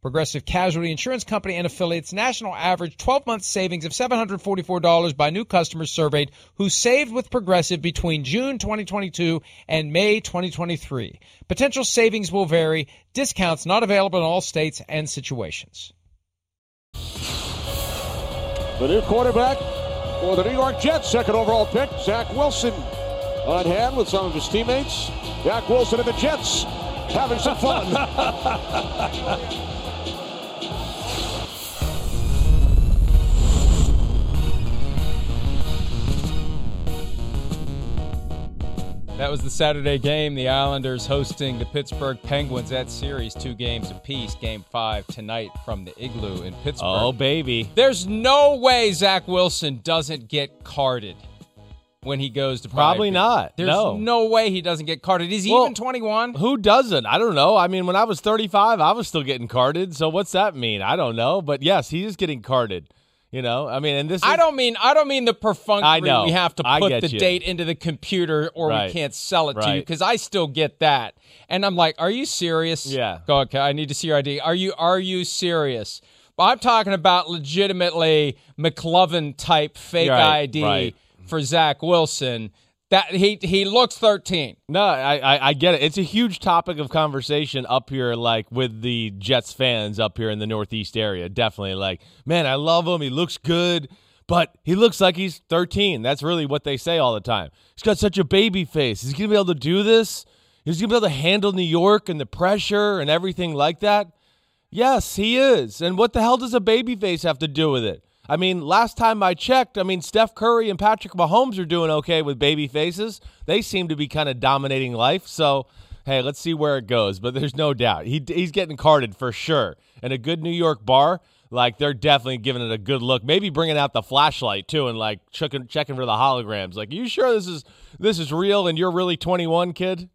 Progressive Casualty Insurance Company and affiliates national average 12 month savings of $744 by new customers surveyed who saved with Progressive between June 2022 and May 2023. Potential savings will vary. Discounts not available in all states and situations. The new quarterback for the New York Jets, second overall pick, Zach Wilson, on hand with some of his teammates. Zach Wilson and the Jets having some fun. That was the Saturday game. The Islanders hosting the Pittsburgh Penguins. That series, two games apiece. Game five tonight from the Igloo in Pittsburgh. Oh, baby. There's no way Zach Wilson doesn't get carded when he goes to Probably not. There's No. no. way he doesn't get carded. Is he Well, even 21? Who doesn't? I don't know. I mean, when I was 35, I was still getting carded. So what's that mean? I don't know. But yes, he is getting carded. You know, I mean, and this is, I don't mean I don't mean the perfunctory. I know. We have to put the you. date into the computer, or we can't sell it to you. Because I still get that, and I'm like, "Are you serious?" Yeah. Go okay. I need to see your ID. Are you Are you serious? But I'm talking about legitimately McLovin type fake Right, ID right. for Zach Wilson. That he he looks 13. No, I, I I get it. It's a huge topic of conversation up here, like with the Jets fans up here in the Northeast area. Definitely, like, man, I love him. He looks good, but he looks like he's 13. That's really what they say all the time. He's got such a baby face. He's gonna be able to do this? He's gonna be able to handle New York and the pressure and everything like that? Yes, he is. And what the hell does a baby face have to do with it? I mean, last time I checked, I mean, Steph Curry and Patrick Mahomes are doing okay with baby faces. They seem to be kind of dominating life. So, hey, let's see where it goes. But there's no doubt he he's getting carded for sure. And a good New York bar, like they're definitely giving it a good look. Maybe bringing out the flashlight too, and like checking checking for the holograms. Like, are you sure this is this is real and you're really 21, kid?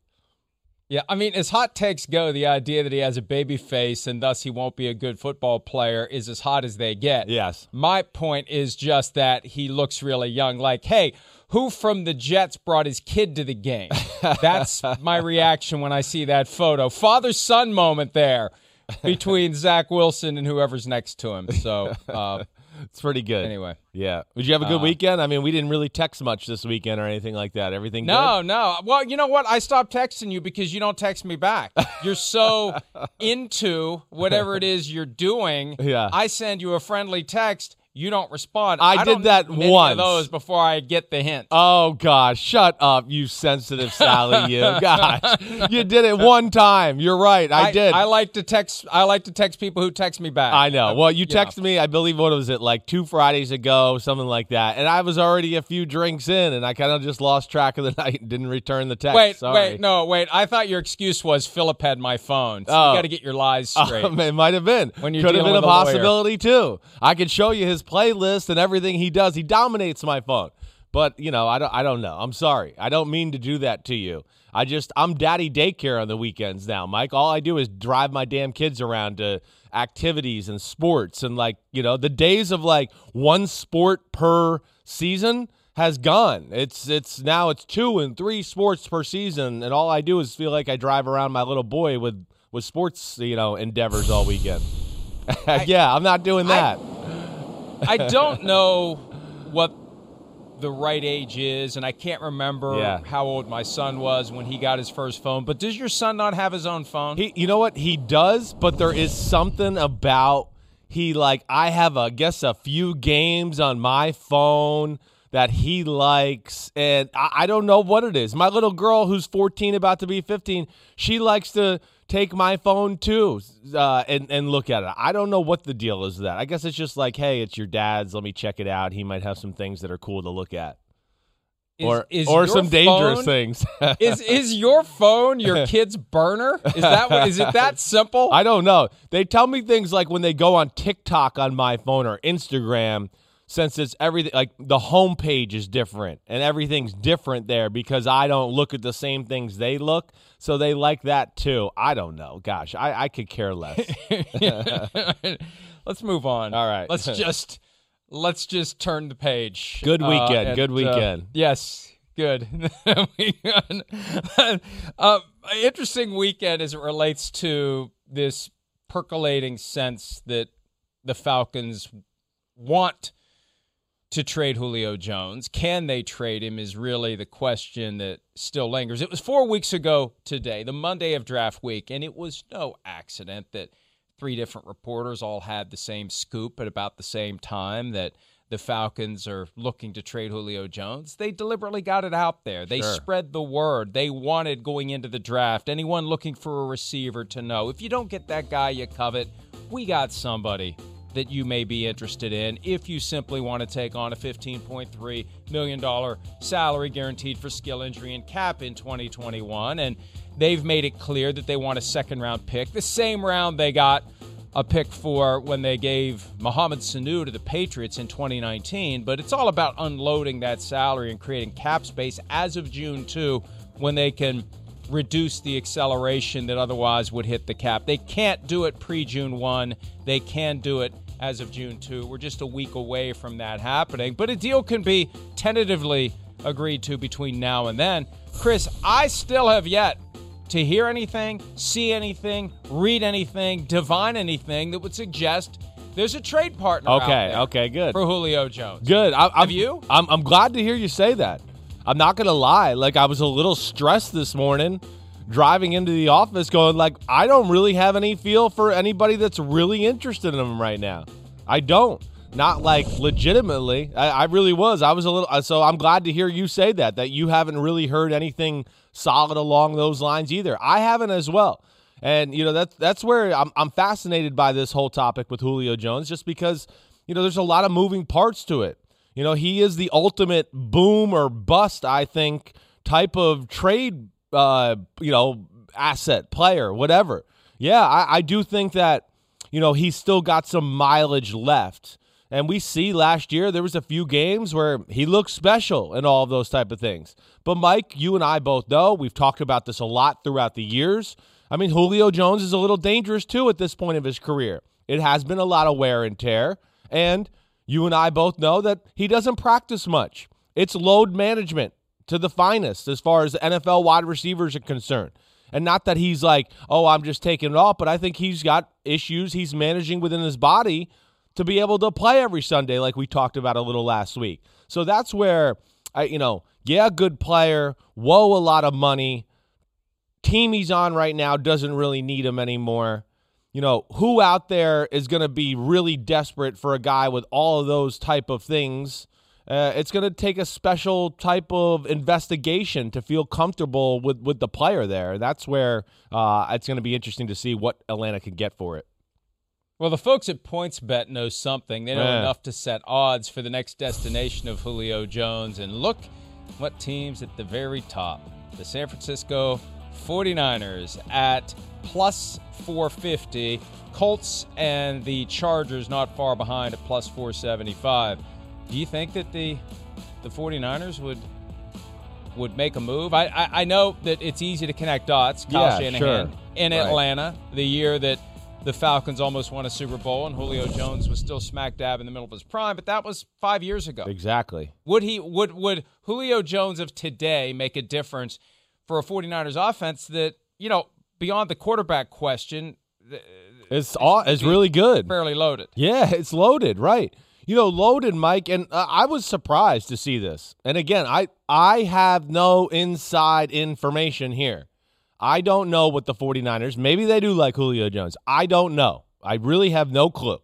Yeah, I mean, as hot takes go, the idea that he has a baby face and thus he won't be a good football player is as hot as they get. Yes. My point is just that he looks really young. Like, hey, who from the Jets brought his kid to the game? That's my reaction when I see that photo. Father son moment there between Zach Wilson and whoever's next to him. So, uh, It's pretty good. Anyway. Yeah. Did you have a good Uh, weekend? I mean, we didn't really text much this weekend or anything like that. Everything No, good? no. Well, you know what? I stopped texting you because you don't text me back. You're so into whatever it is you're doing. Yeah. I send you a friendly text. You don't respond. I did don't that once. Of those before I get the hint. Oh gosh, shut up, you sensitive Sally, you. Gosh. You did it one time. You're right. I, did. I like to text. I like to text people who text me back. I know. Well, you texted me, I believe, what was it, like two Fridays ago, something like that. And I was already a few drinks in, and I kind of just lost track of the night and didn't return the text. Wait, Sorry. wait, no, wait. I thought your excuse was Philip had my phone. So Oh. you got to get your lies straight. Um, it might have been. When you're Could have been a a possibility too. I could show you his playlist and everything he does. He dominates my phone. But you know, I don't. I don't know. I'm sorry. I don't mean to do that to you. I just I'm daddy daycare on the weekends now, Mike. All I do is drive my damn kids around to activities and sports and like you know the days of like one sport per season has gone. It's it's now it's two and three sports per season, and all I do is feel like I drive around my little boy with with sports you know endeavors all weekend. yeah, I'm not doing that. I, I don't know what the right age is, and I can't remember Yeah. how old my son was when he got his first phone. But does your son not have his own phone? He, you know what he does, but there is something about he like I have a guess a few games on my phone that he likes, and I, I don't know what it is. My little girl, who's 14, about to be 15, she likes to take my phone too uh, and and look at it. I don't know what the deal is with that. I guess it's just like, hey, it's your dad's. Let me check it out. He might have some things that are cool to look at, Is- or is or some dangerous things. is is your phone your kid's burner? Is that what, is it that simple? I don't know. They tell me things like when they go on TikTok on my phone or Instagram, since it's everything like the homepage is different and everything's different there because I don't look at the same things they look. So they like that too. I don't know. Gosh, I, I could care less. let's move on. All right. Let's just let's just turn the page. Good Uh, weekend. and, Good uh, weekend. yes. Good. uh, interesting weekend as it relates to this percolating sense that the Falcons want to trade Julio Jones. Can they trade him is really the question that still lingers. It was four weeks ago today, the Monday of draft week, and it was no accident that three different reporters all had the same scoop at about the same time that the Falcons are looking to trade Julio Jones. They deliberately got it out there. They Sure. spread the word. They wanted going into the draft anyone looking for a receiver to know if you don't get that guy you covet, we got somebody that you may be interested in if you simply want to take on a $15.3 million salary guaranteed for skill injury and cap in 2021. And they've made it clear that they want a second round pick, the same round they got a pick for when they gave Mohamed Sanu to the Patriots in 2019. But it's all about unloading that salary and creating cap space as of June 2 when they can reduce the acceleration that otherwise would hit the cap. They can't do it pre June 1. They can do it as of June 2. We're just a week away from that happening, but a deal can be tentatively agreed to between now and then. Chris, I still have yet to hear anything, see anything, read anything, divine anything that would suggest there's a trade partner. out Okay, there okay, good. For Julio Jones. Good. I, I'm, Have you? I'm, I'm glad to hear you say that. I'm not gonna lie. Like I was a little stressed this morning, driving into the office, going like, I don't really have any feel for anybody that's really interested in him right now. I don't. Not like legitimately. I, I really was. I was a little. So I'm glad to hear you say that. That you haven't really heard anything solid along those lines either. I haven't as well. And you know that's that's where I'm I'm fascinated by this whole topic with Julio Jones, just because you know there's a lot of moving parts to it. You know he is the ultimate boom or bust, I think, type of trade, uh, you know, asset player, whatever. Yeah, I, I do think that you know he's still got some mileage left. And we see last year there was a few games where he looked special and all of those type of things. But Mike, you and I both know we've talked about this a lot throughout the years. I mean, Julio Jones is a little dangerous too at this point of his career. It has been a lot of wear and tear, and you and I both know that he doesn't practice much. It's load management to the finest as far as NFL wide receivers are concerned. And not that he's like, oh, I'm just taking it off, but I think he's got issues he's managing within his body to be able to play every Sunday, like we talked about a little last week. So that's where I, you know, yeah, good player, whoa, a lot of money. Team he's on right now doesn't really need him anymore. You know, who out there is going to be really desperate for a guy with all of those type of things? Uh, it's going to take a special type of investigation to feel comfortable with, with the player there. That's where uh, it's going to be interesting to see what Atlanta can get for it. Well, the folks at PointsBet know something. They know Yeah. enough to set odds for the next destination of Julio Jones. And look what teams at the very top. The San Francisco 49ers at plus 450. Colts and the Chargers not far behind at plus 475. Do you think that the the 49ers would would make a move? I I, I know that it's easy to connect dots. Kyle Yeah, Shanahan sure. in Right. Atlanta, the year that the Falcons almost won a Super Bowl and Julio Jones was still smack dab in the middle of his prime, but that was 5 years ago. Exactly. Would he would would Julio Jones of today make a difference for a 49ers offense that, you know, beyond the quarterback question, it's all it's really good. Fairly loaded. Yeah, it's loaded, right. You know, loaded, Mike, and uh, I was surprised to see this. And again, I I have no inside information here. I don't know what the 49ers, maybe they do like Julio Jones. I don't know. I really have no clue.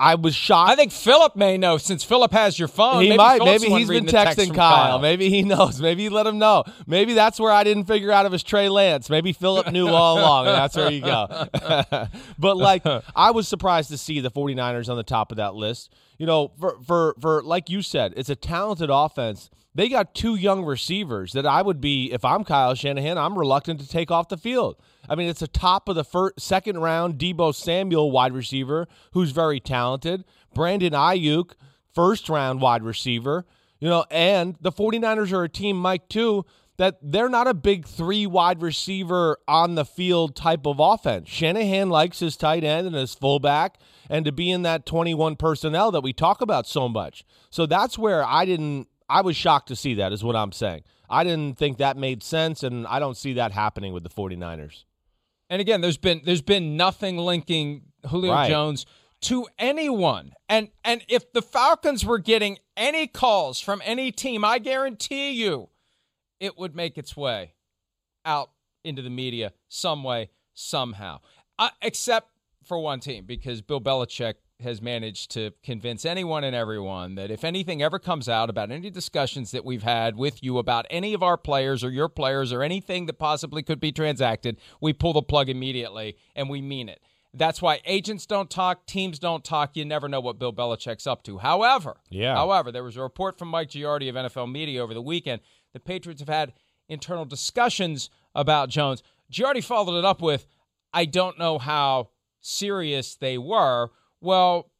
I was shocked. I think Philip may know since Philip has your phone. He maybe might. Phillip's maybe he's been texting Kyle. Kyle. Maybe he knows. Maybe he let him know. Maybe that's where I didn't figure out it was Trey Lance. Maybe Philip knew all along, and that's where you go. but like, I was surprised to see the 49ers on the top of that list. You know, for for for like you said, it's a talented offense. They got two young receivers that I would be if I'm Kyle Shanahan, I'm reluctant to take off the field. I mean, it's a top of the first, second round Deebo Samuel wide receiver who's very talented. Brandon Aiyuk, first round wide receiver. You know, and the 49ers are a team, Mike, too, that they're not a big three wide receiver on the field type of offense. Shanahan likes his tight end and his fullback and to be in that 21 personnel that we talk about so much. So that's where I didn't I was shocked to see that is what I'm saying. I didn't think that made sense and I don't see that happening with the 49ers. And again, there's been there's been nothing linking Julio Right. Jones to anyone. And and if the Falcons were getting any calls from any team, I guarantee you it would make its way out into the media some way, somehow. Uh, except for one team, because Bill Belichick has managed to convince anyone and everyone that if anything ever comes out about any discussions that we've had with you about any of our players or your players or anything that possibly could be transacted, we pull the plug immediately and we mean it. That's why agents don't talk, teams don't talk. You never know what Bill Belichick's up to. However, Yeah. However, there was a report from Mike Giardi of NFL Media over the weekend. The Patriots have had internal discussions about Jones. Giardi followed it up with, "I don't know how serious they were." Well,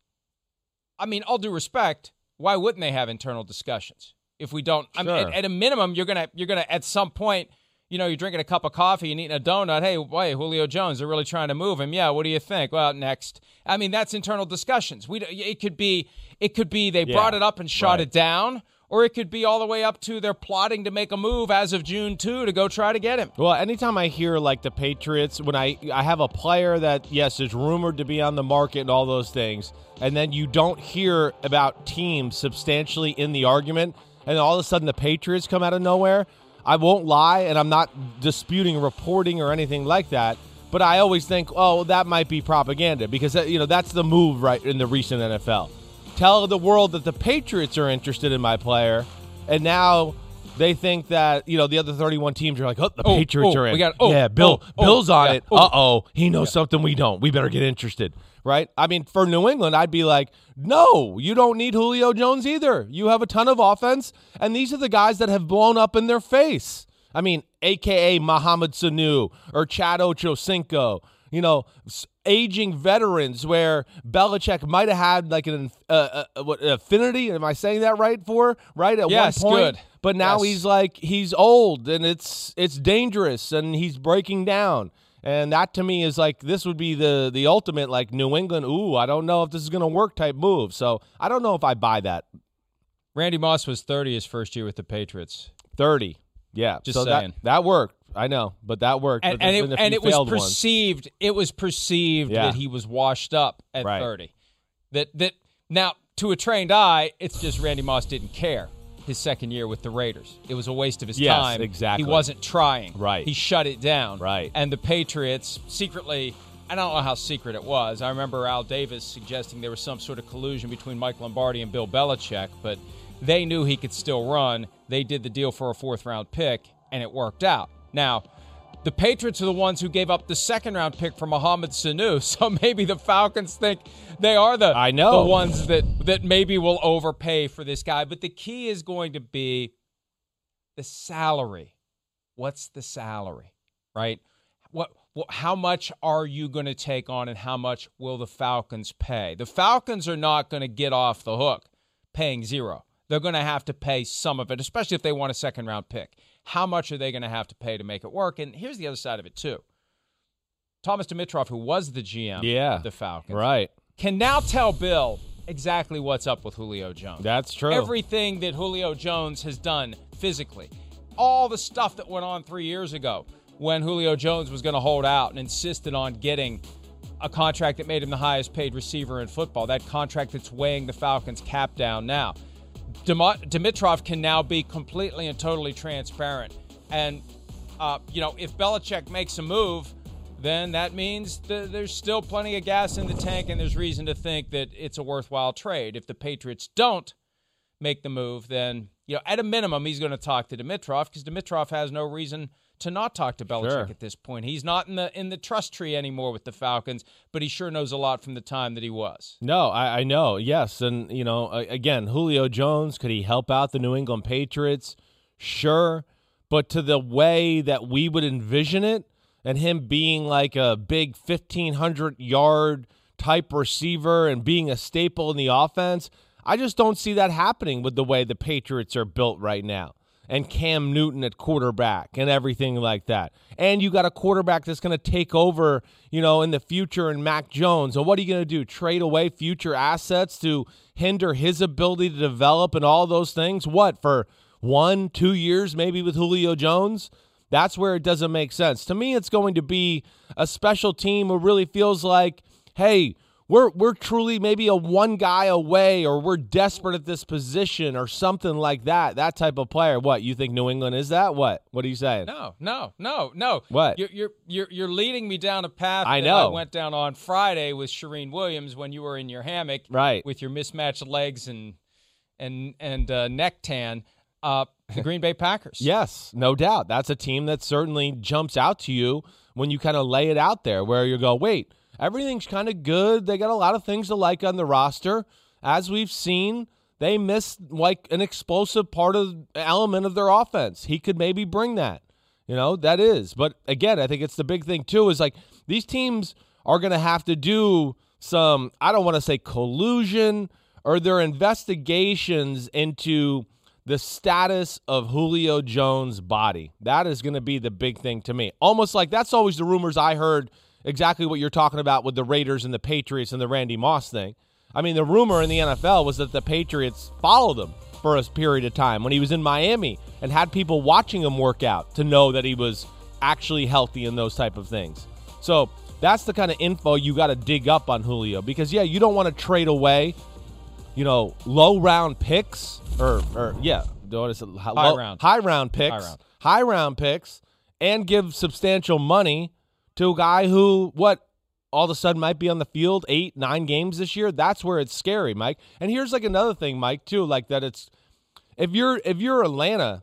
I mean, all due respect, why wouldn't they have internal discussions? If we don't, I mean, Sure. at, at a minimum, you're gonna you're gonna at some point, you know, you're drinking a cup of coffee and eating a donut. Hey, wait, Julio Jones, they're really trying to move him. Yeah, what do you think? Well, next. I mean, that's internal discussions. We it could be it could be they brought it up and shot right. it down, or it could be all the way up to they're plotting to make a move as of June two to go try to get him. Well, anytime I hear like the Patriots, when I I have a player that yes is rumored to be on the market and all those things, and then you don't hear about teams substantially in the argument, and all of a sudden the Patriots come out of nowhere. I won't lie, and I'm not disputing reporting or anything like that. But I always think, oh, that might be propaganda because you know that's the move right in the recent NFL. Tell the world that the Patriots are interested in my player, and now they think that you know the other 31 teams are like, oh, the Oh, Patriots oh, are in. we got- oh, yeah, Bill, oh, oh, Bill's on yeah, it. Uh oh, he knows something we don't. We better get interested, right? I mean, for New England, I'd be like, no, you don't need Julio Jones either. You have a ton of offense, and these are the guys that have blown up in their face. I mean, AKA Mohamed Sanu or Chad Ochocinco. You know, aging veterans where Belichick might have had like an uh, uh, what an affinity. Am I saying that right? For right at Yes, one point, good. but now Yes. he's like he's old and it's it's dangerous and he's breaking down. And that to me is like this would be the the ultimate like New England. Ooh, I don't know if this is gonna work type move. So I don't know if I buy that. Randy Moss was 30 his first year with the Patriots. Thirty, yeah. Just so saying. that that worked. I know, but that worked. and, and it and it was failed ones. perceived it was perceived Yeah. that he was washed up at Right. 30 that that now to a trained eye it's just Randy Moss didn't care his second year with the Raiders it was a waste of his Yes, time exactly. he wasn't trying Right. he shut it down Right. and the Patriots secretly I don't know how secret it was. I remember Al Davis suggesting there was some sort of collusion between Mike Lombardi and Bill Belichick, but they knew he could still run. They did the deal for a fourth round pick, and it worked out. Now, the Patriots are the ones who gave up the second round pick for Mohamed Sanu, so maybe the Falcons think they are the I know. the ones that that maybe will overpay for this guy. But the key is going to be the salary. What's the salary, right? What, what how much are you going to take on, and how much will the Falcons pay? The Falcons are not going to get off the hook paying zero. They're going to have to pay some of it, especially if they want a second round pick. How much are they going to have to pay to make it work? And here's the other side of it too. Thomas Dimitroff, who was the GM Yeah. of the Falcons, Right. can now tell Bill exactly what's up with Julio Jones. That's true. Everything that Julio Jones has done physically, all the stuff that went on three years ago when Julio Jones was going to hold out and insisted on getting a contract that made him the highest paid receiver in football, that contract that's weighing the Falcons' cap down now. Dim- Dimitroff can now be completely and totally transparent. And, uh, you know, if Belichick makes a move, then that means th- there's still plenty of gas in the tank and there's reason to think that it's a worthwhile trade. If the Patriots don't make the move, then, you know, at a minimum, he's going to talk to Dimitroff because Dimitroff has no reason to not talk to Belichick Sure. at this point. He's not in the in the trust tree anymore with the Falcons, but he sure knows a lot from the time that he was. No, I, I know. Yes, and you know, again, Julio Jones could he help out the New England Patriots? Sure, but to the way that we would envision it, and him being like a big fifteen hundred yard type receiver and being a staple in the offense, I just don't see that happening with the way the Patriots are built right now. And Cam Newton at quarterback and everything like that. And you got a quarterback that's going to take over, you know, in the future and Mac Jones. And what are you going to do? Trade away future assets to hinder his ability to develop and all those things? What, for one, two years maybe with Julio Jones? That's where it doesn't make sense. To me, it's going to be a special team who really feels like, hey, we're we're truly maybe a one guy away or we're desperate at this position or something like that. That type of player. What, you think New England is that? What? What are you saying? No, no, no, no. What? You're you're you're, you're leading me down a path I that know. I went down on Friday with Charean Williams when you were in your hammock, Right. with your mismatched legs and and and uh, neck tan. Uh, the Green Bay Packers. Yes, no doubt. That's a team that certainly jumps out to you when you kind of lay it out there where you go, wait, everything's kind of good. They got a lot of things to like on the roster. As we've seen, they missed like an explosive part of element of their offense. He could maybe bring that. You know, that is. But again, I think it's the big thing too is like these teams are going to have to do some I don't want to say collusion or their investigations into the status of Julio Jones' body. That is going to be the big thing to me. Almost like that's always the rumors I heard exactly what you're talking about with the Raiders and the Patriots and the Randy Moss thing. I mean, the rumor in the NFL was that the Patriots followed him for a period of time when he was in Miami and had people watching him work out to know that he was actually healthy and those type of things. So that's the kind of info you got to dig up on Julio because yeah, you don't want to trade away, you know, low round picks or or yeah, what is it? High High round. high round picks, High round. high round picks, and give substantial money to a guy who what all of a sudden might be on the field eight nine games this year. That's where it's scary, Mike. And here's like another thing, Mike, too, like that it's if you're if you're Atlanta,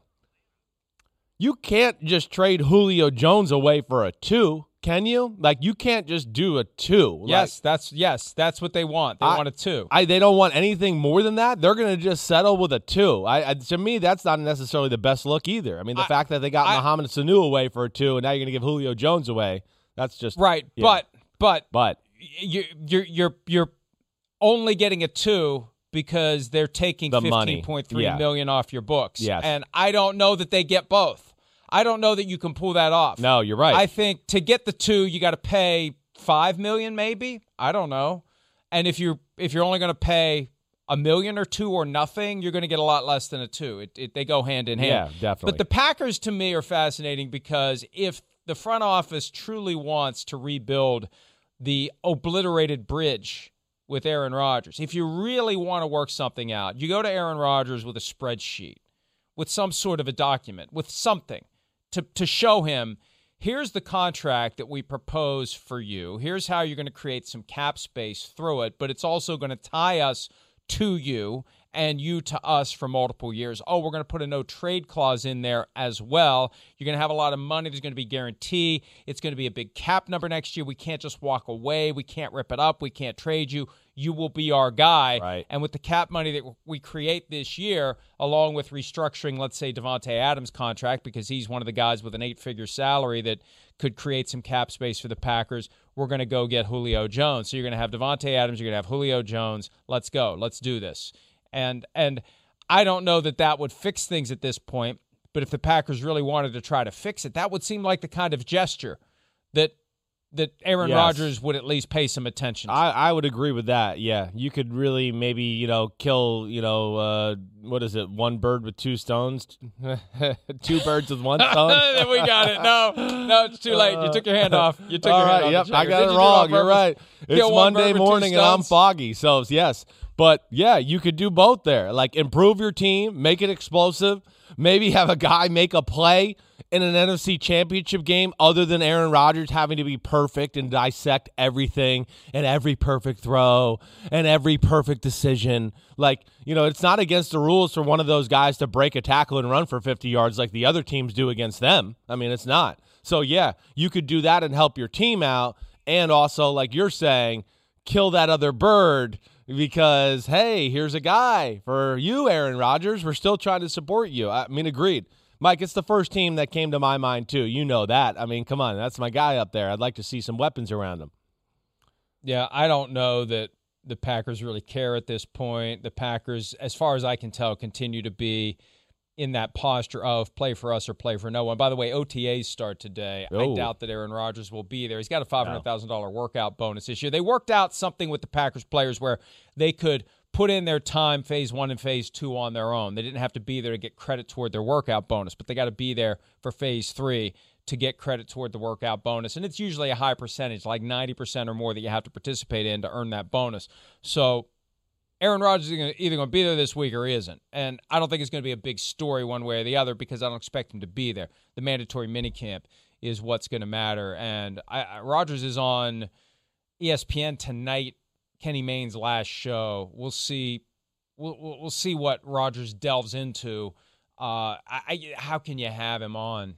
you can't just trade Julio Jones away for a two, can you? Like you can't just do a two. Like, Yes, that's yes, that's what they want. They I- want a two. I they don't want anything more than that. They're going to just settle with a two. I, I to me that's not necessarily the best look either. I mean the I- fact that they got I- Mohamed Sanu away for a two, and now you're going to give Julio Jones away. That's just right, yeah. but but But you you're you're you're only getting a two because they're taking The fifteen point three million Yeah. off your books. Yes. and I don't know that they get both. I don't know that you can pull that off. no, you're right. I think to get the two, you got to pay five million, maybe. I don't know. And if you're if you're only going to pay a million or two or nothing, you're going to get a lot less than a two. It, it, they go hand in hand. Yeah, definitely. But the Packers to me are fascinating because if the front office truly wants to rebuild the obliterated bridge with Aaron Rodgers, if you really want to work something out, you go to Aaron Rodgers with a spreadsheet, with some sort of a document, with something to, to show him here's the contract that we propose for you. Here's how you're going to create some cap space through it, but it's also going to tie us to you and you to us for multiple years. Oh, we're going to put a no trade clause in there as well. You're going to have a lot of money. There's going to be guarantee. It's going to be a big cap number next year. We can't just walk away. We can't rip it up. We can't trade you. You will be our guy. Right. And with the cap money that we create this year, along with restructuring, let's say Davante Adams' contract, because he's one of the guys with an eight-figure salary that could create some cap space for the Packers. We're going to go get Julio Jones. So you're going to have Davante Adams. You're going to have Julio Jones. Let's go. Let's do this. And and I don't know that that would fix things at this point. But if the Packers really wanted to try to fix it, that would seem like the kind of gesture that that Aaron Yes. Rodgers would at least pay some attention. to. I, I would agree with that. Yeah, you could really maybe you know kill you know uh, what is it? One bird with two stones, two birds with one stone. we got it. No, no, it's too late. You took your hand off. You took your hand off. yep, I got it wrong. You're right. It's Kill one bird Monday morning and I'm foggy. So yes, but yeah, you could do both there. Like improve your team, make it explosive. Maybe have a guy make a play in an NFC championship game other than Aaron Rodgers having to be perfect and dissect everything and every perfect throw and every perfect decision. Like, you know, it's not against the rules for one of those guys to break a tackle and run for 50 yards like the other teams do against them. I mean, it's not. So, yeah, you could do that and help your team out. And also, like you're saying, kill that other bird because, hey, here's a guy for you, Aaron Rodgers. We're still trying to support you. I mean, agreed. Mike, it's the first team that came to my mind, too. You know that. I mean, come on. That's my guy up there. I'd like to see some weapons around him. Yeah, I don't know that the Packers really care at this point. The Packers, as far as I can tell, continue to be in that posture of play for us or play for no one. By the way, OTAs start today. I Oh. doubt that Aaron Rodgers will be there. He's got a $500,000 workout bonus this year. They worked out something with the Packers players where they could put in their time phase one and phase two on their own. They didn't have to be there to get credit toward their workout bonus, but they got to be there for phase three to get credit toward the workout bonus. And it's usually a high percentage, like 90% or more, that you have to participate in to earn that bonus. So Aaron Rodgers is either going to be there this week or he isn't. And I don't think it's going to be a big story one way or the other because I don't expect him to be there. The mandatory minicamp is what's going to matter. And I, I, Rodgers is on ESPN tonight, Kenny Mayne's last show. We'll see. We'll, we'll see what Rodgers delves into. Uh, I, I, how can you have him on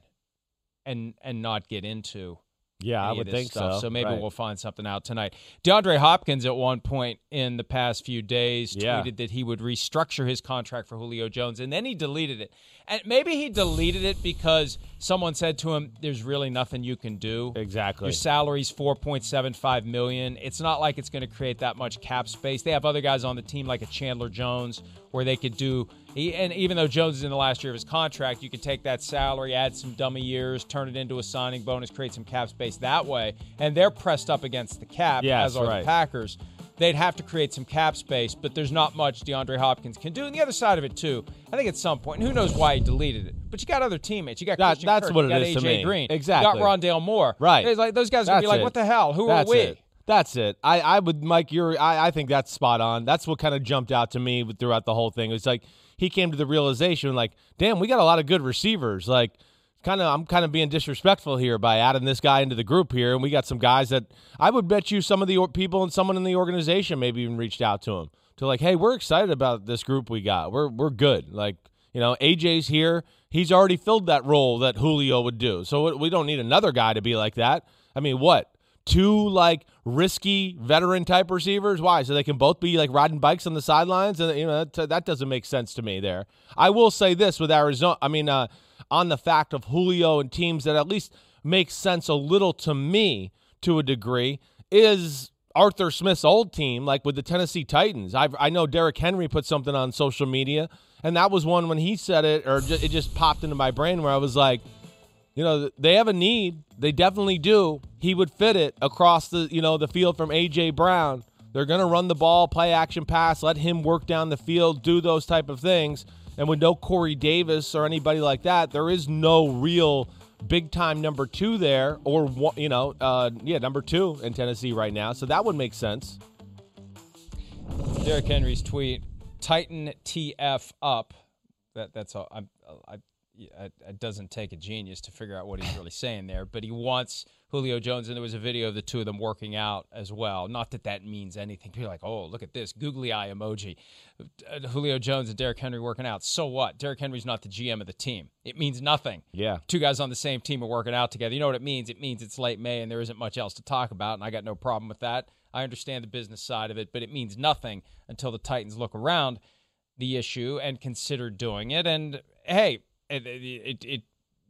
and and not get into Yeah, I would think stuff. so. So maybe Right. we'll find something out tonight. DeAndre Hopkins at one point in the past few days Yeah. tweeted that he would restructure his contract for Julio Jones, and then he deleted it. And maybe he deleted it because someone said to him, "There's really nothing you can do. Exactly. Your salary's 4.75 million. It's not like it's going to create that much cap space. They have other guys on the team like a Chandler Jones where they could do. He- And even though Jones is in the last year of his contract, you could take that salary, add some dummy years, turn it into a signing bonus, create some cap space that way. And they're pressed up against the cap, Yes, as are right. the Packers. They'd have to create some cap space, but there's not much DeAndre Hopkins can do. And the other side of it too, I think at some point, who knows why he deleted it, but you got other teammates. You got That- Christian that's Kirk, what it got is to AJ me. Green, Exactly. you got Rondale Moore, Right. It's like those guys are gonna be like, it. "What the hell? Who That's are we?" It. That's it. I, I would, Mike. You're. I, I think that's spot on. That's what kind of jumped out to me throughout the whole thing. It's like he came to the realization, like, damn, we got a lot of good receivers. Like, kind of, I'm kind of being disrespectful here by adding this guy into the group here, and we got some guys that I would bet you some of the people and someone in the organization maybe even reached out to him to like, hey, we're excited about this group we got. We're we're good. Like, you know, AJ's here. He's already filled that role that Julio would do. So we don't need another guy to be like that. I mean, what? Two like risky veteran type receivers? Why? So they can both be like riding bikes on the sidelines, and you know that, that doesn't make sense to me. There, I will say this with Arizona. I mean, uh, on the fact of Julio and teams that at least make sense a little to me to a degree is Arthur Smith's old team, like with the Tennessee Titans. I I know Derrick Henry put something on social media, and that was one when he said it, or ju- it just popped into my brain where I was like, you know, they have a need. They definitely do. He would fit it across the, you know, the field from AJ Brown. They're going to run the ball, play action pass, let him work down the field, do those type of things. And with no Corey Davis or anybody like that, there is no real big time number two there, or you know, uh, yeah, number two in Tennessee right now. So that would make sense. Derrick Henry's tweet: Titan TF up. That that's all. I'm, I, it doesn't take a genius to figure out what he's really saying there, but he wants Julio Jones, and there was a video of the two of them working out as well. Not that that means anything. People are like, oh, look at this googly eye emoji. Uh, Julio Jones and Derrick Henry working out. So what? Derrick Henry's not the GM of the team. It means nothing. Yeah. Two guys on the same team are working out together. You know what it means? It means it's late May and there isn't much else to talk about, and I got no problem with that. I understand the business side of it, but it means nothing until the Titans look around the issue and consider doing it. And hey, it, it, it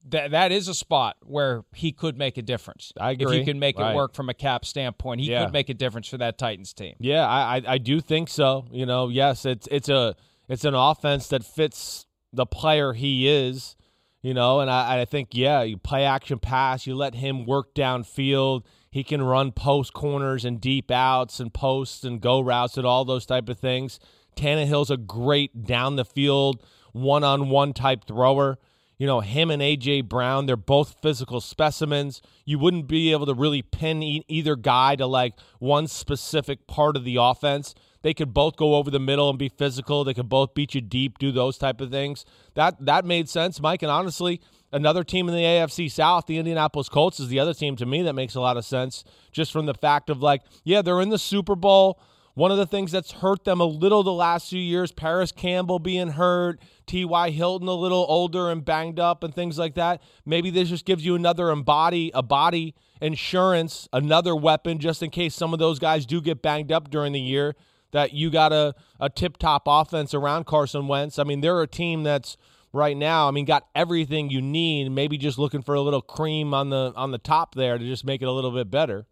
that that is a spot where he could make a difference. I agree. If you can make Right. it work from a cap standpoint, he Yeah. could make a difference for that Titans team. Yeah, I, I I do think so. You know, yes, it's it's a it's an offense that fits the player he is. You You know, and I, I think yeah, you play action pass, you let him work downfield. He can run post corners and deep outs and posts and go routes and all those type of things. Tannehill's a great down the field one on one type thrower. You know, him and AJ Brown, they're both physical specimens. You wouldn't be able to really pin e- either guy to like one specific part of the offense. They could both go over the middle and be physical. They could both beat you deep, do those type of things. That that made sense, Mike. And honestly, another team in the AFC South, the Indianapolis Colts, is the other team to me that makes a lot of sense. Just from the fact of like, yeah, they're in the Super Bowl. One of the things that's hurt them a little the last few years, Parris Campbell being hurt, T.Y. Hilton a little older and banged up and things like that. Maybe this just gives you another embody, a body insurance, another weapon just in case some of those guys do get banged up during the year that you got a, a tip top offense around Carson Wentz. I mean, they're a team that's right now, I mean, got everything you need, maybe just looking for a little cream on the on the top there to just make it a little bit better.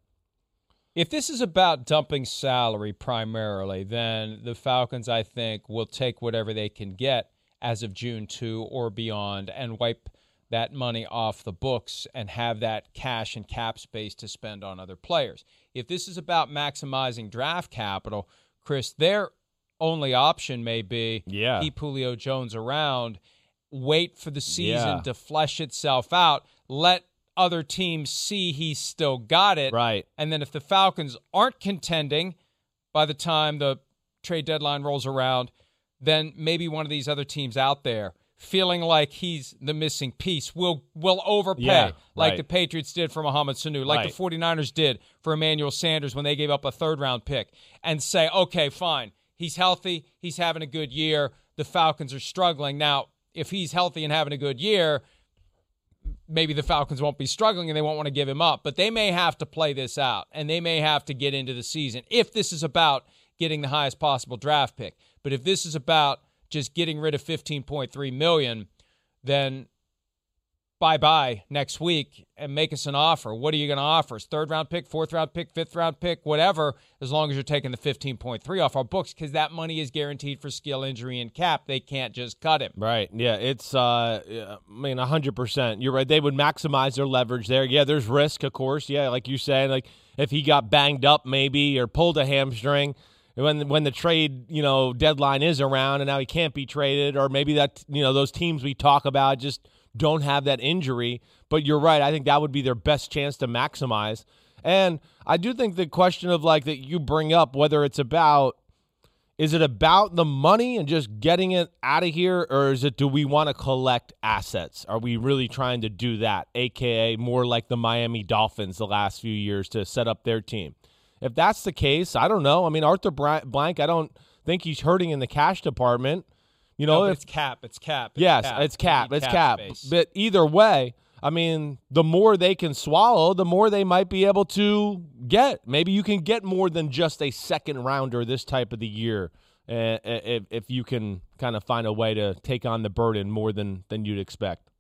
If this is about dumping salary primarily, then the Falcons, I think, will take whatever they can get as of June 2 or beyond and wipe that money off the books and have that cash and cap space to spend on other players. If this is about maximizing draft capital, Chris, their only option may be yeah. keep Julio Jones around, wait for the season Yeah. to flesh itself out, let other teams see he's still got it. Right. And then if the Falcons aren't contending by the time the trade deadline rolls around, then maybe one of these other teams out there feeling like he's the missing piece will will overpay Yeah, like right. the Patriots did for Mohamed Sanu, like Right. the 49ers did for Emmanuel Sanders when they gave up a third round pick and say, "Okay, fine. He's healthy, he's having a good year. The Falcons are struggling. Now, if he's healthy and having a good year, maybe the Falcons won't be struggling and they won't want to give him up, but they may have to play this out and they may have to get into the season if this is about getting the highest possible draft pick. But if this is about just getting rid of 15.3 million, then bye bye next week and make us an offer. What are you going to offer? us? Third round pick, fourth round pick, fifth round pick, whatever, as long as you're taking the 15.3 off our books because that money is guaranteed for skill, injury, and cap. They can't just cut him. Right. Yeah. It's, uh, I mean, 100%. You're right. They would maximize their leverage there. Yeah. There's risk, of course. Yeah. Like you said, like if he got banged up maybe or pulled a hamstring when, when the trade, you know, deadline is around and now he can't be traded, or maybe that, you know, those teams we talk about just don't have that injury. But you're right. I think that would be their best chance to maximize. And I do think the question of like that you bring up, whether it's about is it about the money and just getting it out of here, or is it do we want to collect assets? Are we really trying to do that, aka more like the Miami Dolphins the last few years to set up their team? If that's the case, I don't know. I mean, Arthur Blank, I don't think he's hurting in the cash department. You know, No, it's cap. It's cap. It's yes, cap. it's cap, it's cap. space. But either way, I mean, the more they can swallow, the more they might be able to get. Maybe you can get more than just a second rounder this type of the year, uh, if if you can kind of find a way to take on the burden more than than you'd expect.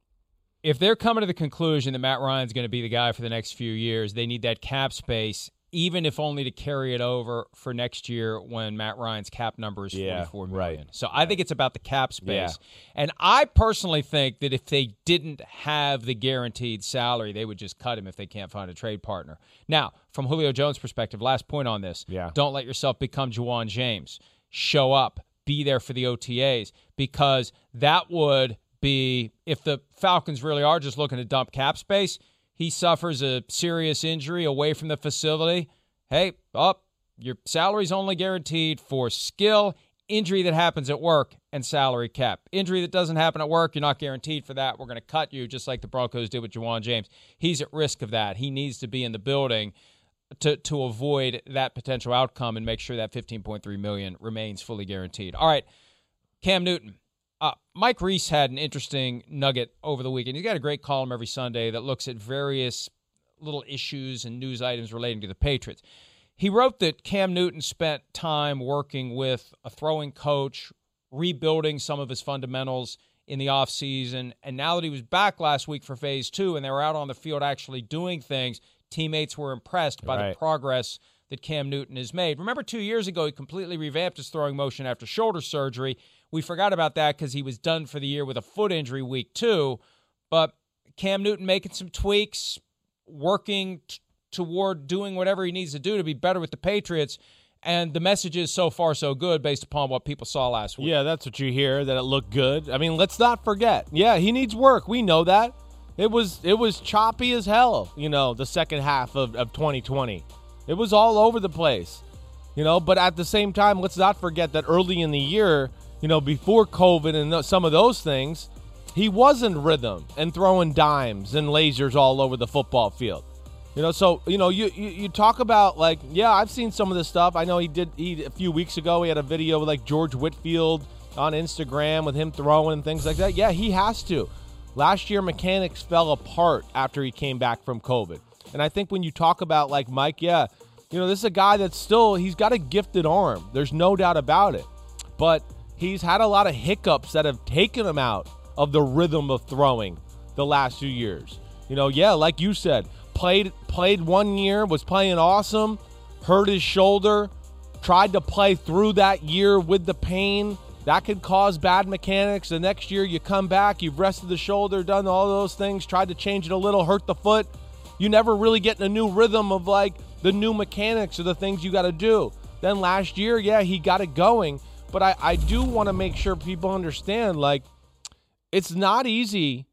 if they're coming to the conclusion that Matt Ryan's going to be the guy for the next few years, they need that cap space, even if only to carry it over for next year when Matt Ryan's cap number is Yeah, forty-four right. So I think it's about the cap space. Yeah. And I personally think that if they didn't have the guaranteed salary, they would just cut him if they can't find a trade partner. Now, from Julio Jones' perspective, last point on this. Yeah. Don't let yourself become Ja'Wuan James. Show up, be there for the OTAs, because that would be if the Falcons really are just looking to dump cap space, he suffers a serious injury away from the facility. Hey, up, your salary's only guaranteed for skill, injury that happens at work, and salary cap. Injury that doesn't happen at work, you're not guaranteed for that. We're going to cut you just like the Broncos did with Ja'Wuan James. He's at risk of that. He needs to be in the building to to avoid that potential outcome and make sure that 15.3 million remains fully guaranteed. All right, Cam Newton. Uh, Mike Reiss had an interesting nugget over the weekend. He's got a great column every Sunday that looks at various little issues and news items relating to the Patriots. He wrote that Cam Newton spent time working with a throwing coach, rebuilding some of his fundamentals in the offseason. And now that he was back last week for phase two and they were out on the field actually doing things, teammates were impressed by the progress that Cam Newton has made. Remember, two years ago, he completely revamped his throwing motion after shoulder surgery. We forgot about that because he was done for the year with a foot injury week two. but Cam Newton making some tweaks, working t- toward doing whatever he needs to do to be better with the Patriots. And the message is so far so good based upon what people saw last week. Yeah, that's what you hear. That it looked good. I mean, let's not forget. Yeah, he needs work. We know that. It was it was choppy as hell. You know, the second half of, of 2020. It was all over the place. You know, but at the same time, let's not forget that early in the year, you know, before COVID and some of those things, he was in rhythm and throwing dimes and lasers all over the football field. You know, so you know, you, you you talk about like, yeah, I've seen some of this stuff. I know he did. He a few weeks ago, he had a video with like George Whitfield on Instagram with him throwing and things like that. Yeah, he has to. Last year, mechanics fell apart after he came back from COVID, and I think when you talk about like Mike, yeah, you know, this is a guy that's still he's got a gifted arm. There's no doubt about it, but he's had a lot of hiccups that have taken him out of the rhythm of throwing the last few years. You know, yeah, like you said, played played one year, was playing awesome, hurt his shoulder, tried to play through that year with the pain. That could cause bad mechanics. The next year you come back, you've rested the shoulder, done all those things, tried to change it a little, hurt the foot. You never really get in a new rhythm of like the new mechanics or the things you got to do. Then last year, yeah, he got it going. But I, I do want to make sure people understand like it's not easy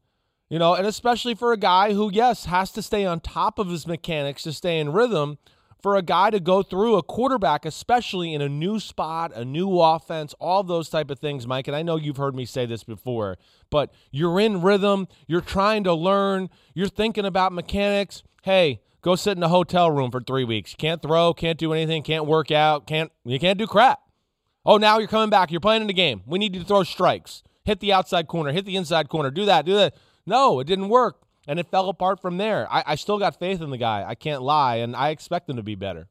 you know, and especially for a guy who, yes, has to stay on top of his mechanics to stay in rhythm, for a guy to go through a quarterback, especially in a new spot, a new offense, all those type of things, Mike. And I know you've heard me say this before, but you're in rhythm, you're trying to learn, you're thinking about mechanics. Hey, go sit in a hotel room for three weeks. You Can't throw, can't do anything, can't work out, can't you can't do crap. Oh, now you're coming back. You're playing in the game. We need you to throw strikes. Hit the outside corner, hit the inside corner, do that, do that. No, it didn't work. And it fell apart from there. I, I still got faith in the guy. I can't lie. And I expect him to be better.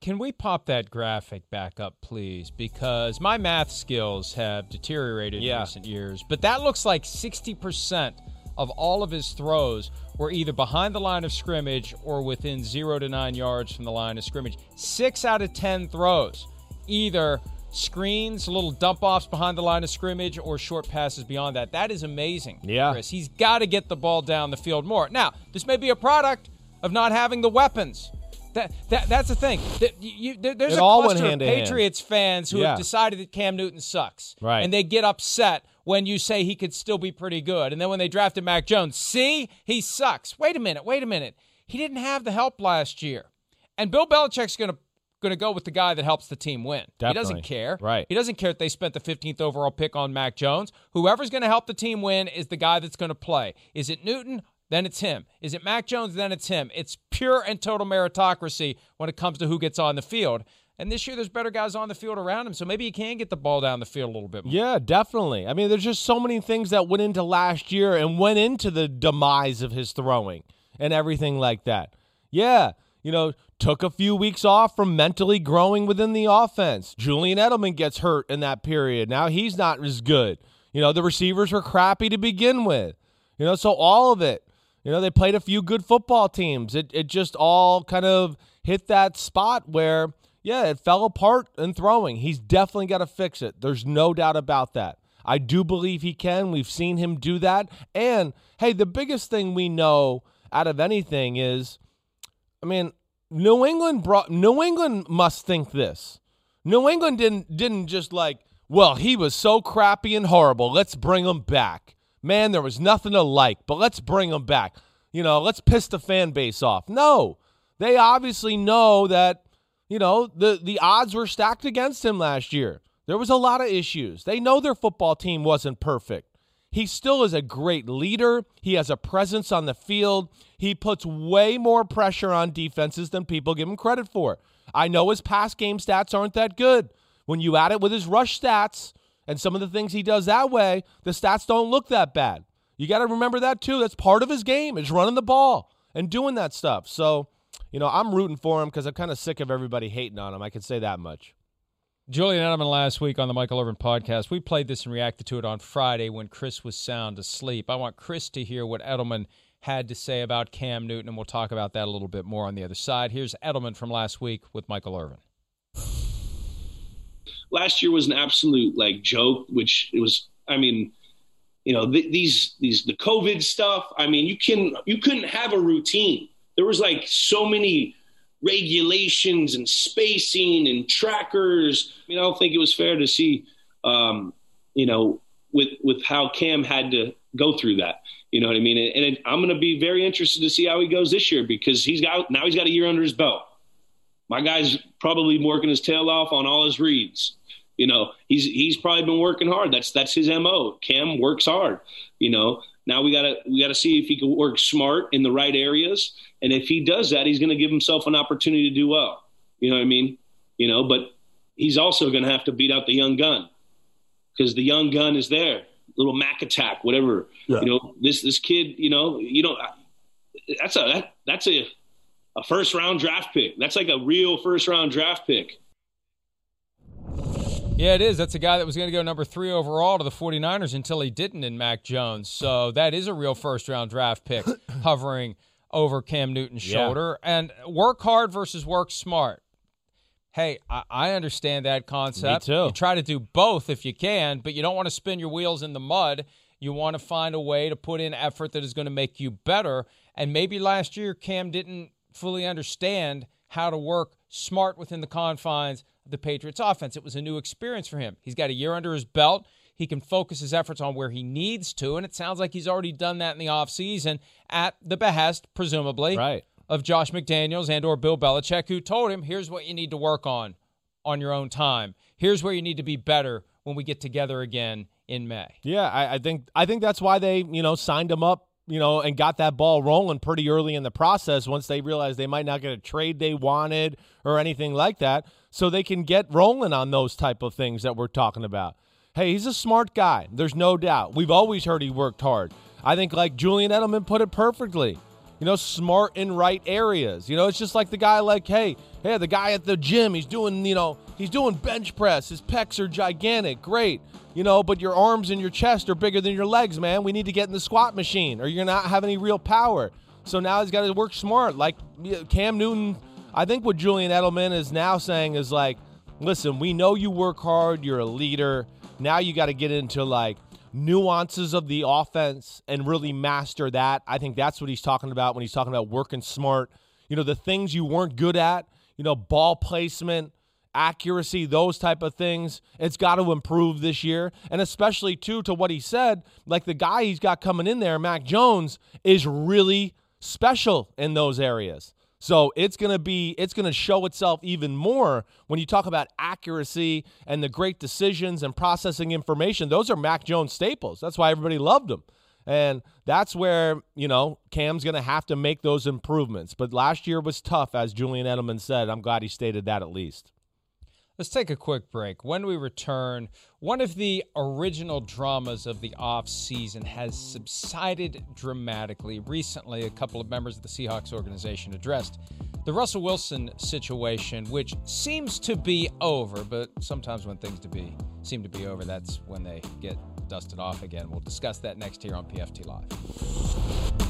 Can we pop that graphic back up, please? Because my math skills have deteriorated Yeah. in recent years. But that looks like 60% of all of his throws were either behind the line of scrimmage or within zero to nine yards from the line of scrimmage. Six out of 10 throws, either screens, little dump offs behind the line of scrimmage, or short passes beyond that. That is amazing. Yeah. Chris. He's got to get the ball down the field more. Now, this may be a product of not having the weapons. That, that that's the thing. That you, there- there's It a all cluster of hand. Patriots fans who Yeah. have decided that Cam Newton sucks, Right. And they get upset when you say he could still be pretty good, and then when they drafted Mac Jones, see he sucks. Wait a minute, wait a minute. He didn't have the help last year, and Bill Belichick's going to going to go with the guy that helps the team win. He doesn't care. Right. He doesn't care if they spent the 15th overall pick on Mac Jones. Whoever's going to help the team win is the guy that's going to play. Is it Newton? Then it's him. Is it Mac Jones? Then it's him. It's pure and total meritocracy when it comes to who gets on the field. And this year, there's better guys on the field around him, so maybe he can get the ball down the field a little bit more. Yeah, definitely. I mean, there's just so many things that went into last year and went into the demise of his throwing and everything like that. Yeah, you know, took a few weeks off from mentally growing within the offense. Julian Edelman gets hurt in that period. Now he's not as good. You know, the receivers were crappy to begin with. You know, so all of it. You know, they played a few good football teams. It it just all kind of hit that spot where yeah, it fell apart in throwing. He's definitely got to fix it. There's no doubt about that. I do believe he can. We've seen him do that. And hey, the biggest thing we know out of anything is I mean, New England brought New England must think this. New England didn't didn't just like, well, he was so crappy and horrible. Let's bring him back. Man, there was nothing to like, but let's bring him back. You know, let's piss the fan base off. No. They obviously know that, you know, the the odds were stacked against him last year. There was a lot of issues. They know their football team wasn't perfect. He still is a great leader. He has a presence on the field. He puts way more pressure on defenses than people give him credit for. I know his pass game stats aren't that good. When you add it with his rush stats and some of the things he does that way, the stats don't look that bad. You got to remember that too. That's part of his game is running the ball and doing that stuff. So, you know, I'm rooting for him because I'm kind of sick of everybody hating on him. I can say that much. Julian Edelman last week on the Michael Irvin podcast. We played this and reacted to it on Friday when Chris was sound asleep. I want Chris to hear what Edelman had to say about Cam Newton, and we'll talk about that a little bit more on the other side. Here's Edelman from last week with Michael Irvin. last year was an absolute like joke, which it was. I mean, you know, th- these these the COVID stuff. I mean, you can you couldn't have a routine. There was like so many regulations and spacing and trackers. I mean, I don't think it was fair to see, um, you know, with with how Cam had to go through that. You know what I mean? And, and it, I'm going to be very interested to see how he goes this year because he's got now he's got a year under his belt. My guy's probably working his tail off on all his reads. You know, he's he's probably been working hard. That's that's his mo. Cam works hard. You know, now we gotta we gotta see if he can work smart in the right areas, and if he does that, he's going to give himself an opportunity to do well. You know what I mean? You know, but he's also going to have to beat out the young gun because the young gun is there, little Mac attack, whatever. Yeah. You know, this this kid, you know, you know, that's a that, that's a a first round draft pick. That's like a real first round draft pick. Yeah, it is. That's a guy that was going to go number three overall to the 49ers until he didn't in Mac Jones. So that is a real first round draft pick hovering over Cam Newton's yeah. shoulder. And work hard versus work smart. Hey, I, I understand that concept. Me too. You try to do both if you can, but you don't want to spin your wheels in the mud. You want to find a way to put in effort that is going to make you better. And maybe last year Cam didn't fully understand how to work smart within the confines the Patriots offense. It was a new experience for him. He's got a year under his belt. He can focus his efforts on where he needs to, and it sounds like he's already done that in the offseason at the behest, presumably, right. of Josh McDaniels and or Bill Belichick, who told him, here's what you need to work on on your own time. Here's where you need to be better when we get together again in May. Yeah, I, I think I think that's why they, you know, signed him up you know, and got that ball rolling pretty early in the process once they realized they might not get a trade they wanted or anything like that so they can get rolling on those type of things that we're talking about. Hey, he's a smart guy. There's no doubt. We've always heard he worked hard. I think like Julian Edelman put it perfectly. You know, smart in right areas. You know, it's just like the guy like, hey, hey, the guy at the gym, he's doing, you know, he's doing bench press. His pecs are gigantic. Great. You know, but your arms and your chest are bigger than your legs, man. We need to get in the squat machine or you're not have any real power. So now he's got to work smart. Like Cam Newton I think what Julian Edelman is now saying is like, listen, we know you work hard, you're a leader. Now you got to get into like nuances of the offense and really master that. I think that's what he's talking about when he's talking about working smart. You know, the things you weren't good at, you know, ball placement, accuracy, those type of things. It's got to improve this year. And especially too to what he said, like the guy he's got coming in there, Mac Jones, is really special in those areas. So it's going to be it's going to show itself even more when you talk about accuracy and the great decisions and processing information. Those are Mac Jones staples. That's why everybody loved him. And that's where, you know, Cam's going to have to make those improvements. But last year was tough as Julian Edelman said. I'm glad he stated that at least. Let's take a quick break. When we return, one of the original dramas of the offseason has subsided dramatically. Recently, a couple of members of the Seahawks organization addressed the Russell Wilson situation, which seems to be over, but sometimes when things to be seem to be over, that's when they get dusted off again. We'll discuss that next here on PFT Live.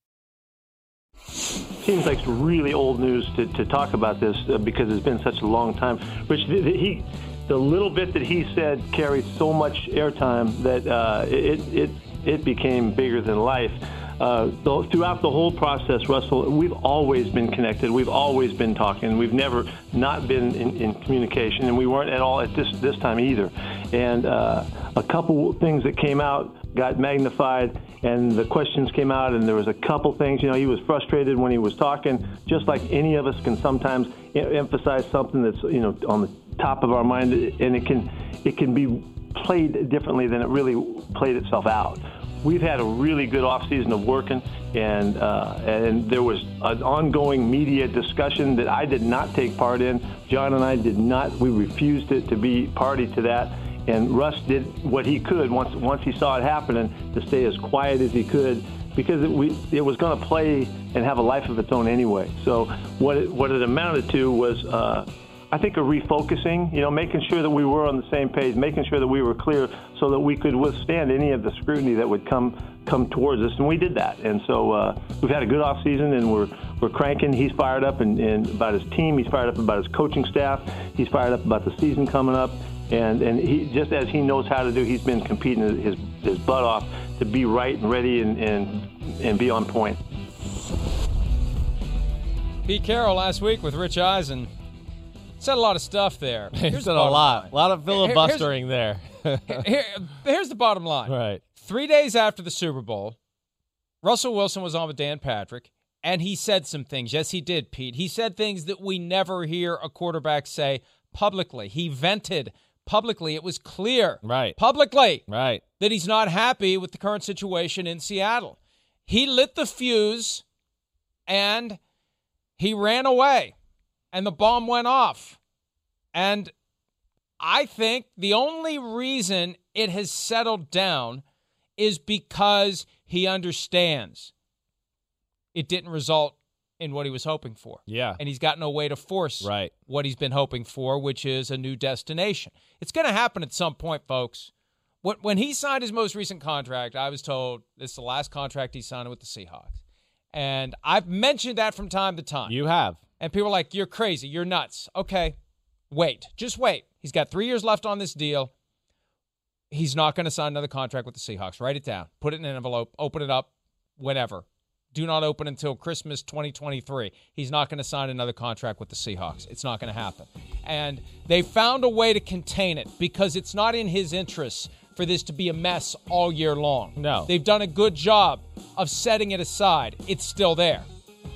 Seems like it's really old news to, to talk about this uh, because it's been such a long time. Which he, the little bit that he said carried so much airtime that uh, it, it it became bigger than life. Uh, throughout the whole process, Russell, we've always been connected. We've always been talking. We've never not been in, in communication, and we weren't at all at this this time either. And uh, a couple things that came out got magnified, and the questions came out, and there was a couple things. You know, he was frustrated when he was talking, just like any of us can sometimes emphasize something that's you know on the top of our mind, and it can it can be played differently than it really played itself out we've had a really good offseason of working, and uh, and there was an ongoing media discussion that I did not take part in. John and I did not. We refused it to be party to that. And Russ did what he could once once he saw it happening to stay as quiet as he could because it, we, it was going to play and have a life of its own anyway. So what it, what it amounted to was uh, I think a refocusing, you know, making sure that we were on the same page, making sure that we were clear so that we could withstand any of the scrutiny that would come come towards us, and we did that. And so uh, we've had a good off season, and we're we're cranking. He's fired up and, and about his team. He's fired up about his coaching staff. He's fired up about the season coming up, and and he just as he knows how to do, he's been competing his his butt off to be right and ready and and, and be on point. Pete Carroll last week with Rich Eisen Said a lot of stuff there. He said the a lot. line. A lot of filibustering Here- there. Here- here's the bottom line. right. Three days after the Super Bowl, Russell Wilson was on with Dan Patrick, and he said some things. Yes, he did, Pete. He said things that we never hear a quarterback say publicly. He vented publicly. It was clear, Right. publicly, Right. that he's not happy with the current situation in Seattle. He lit the fuse and he ran away, and the bomb went off. And I think the only reason it has settled down is because he understands it didn't result in what he was hoping for. Yeah. And he's got no way to force Right. what he's been hoping for, which is a new destination. It's going to happen at some point, folks. When, when he signed his most recent contract, I was told this is the last contract he signed with the Seahawks. And I've mentioned that from time to time. You have. And people are like, you're crazy. You're nuts. Okay, wait. Just wait. He's got three years left on this deal. He's not going to sign another contract with the Seahawks. Write it down. Put it in an envelope. Open it up. Whenever. Do not open until Christmas 2023. He's not going to sign another contract with the Seahawks. It's not going to happen. And they found a way to contain it because it's not in his interests for this to be a mess all year long. No. They've done a good job of setting it aside. It's still there.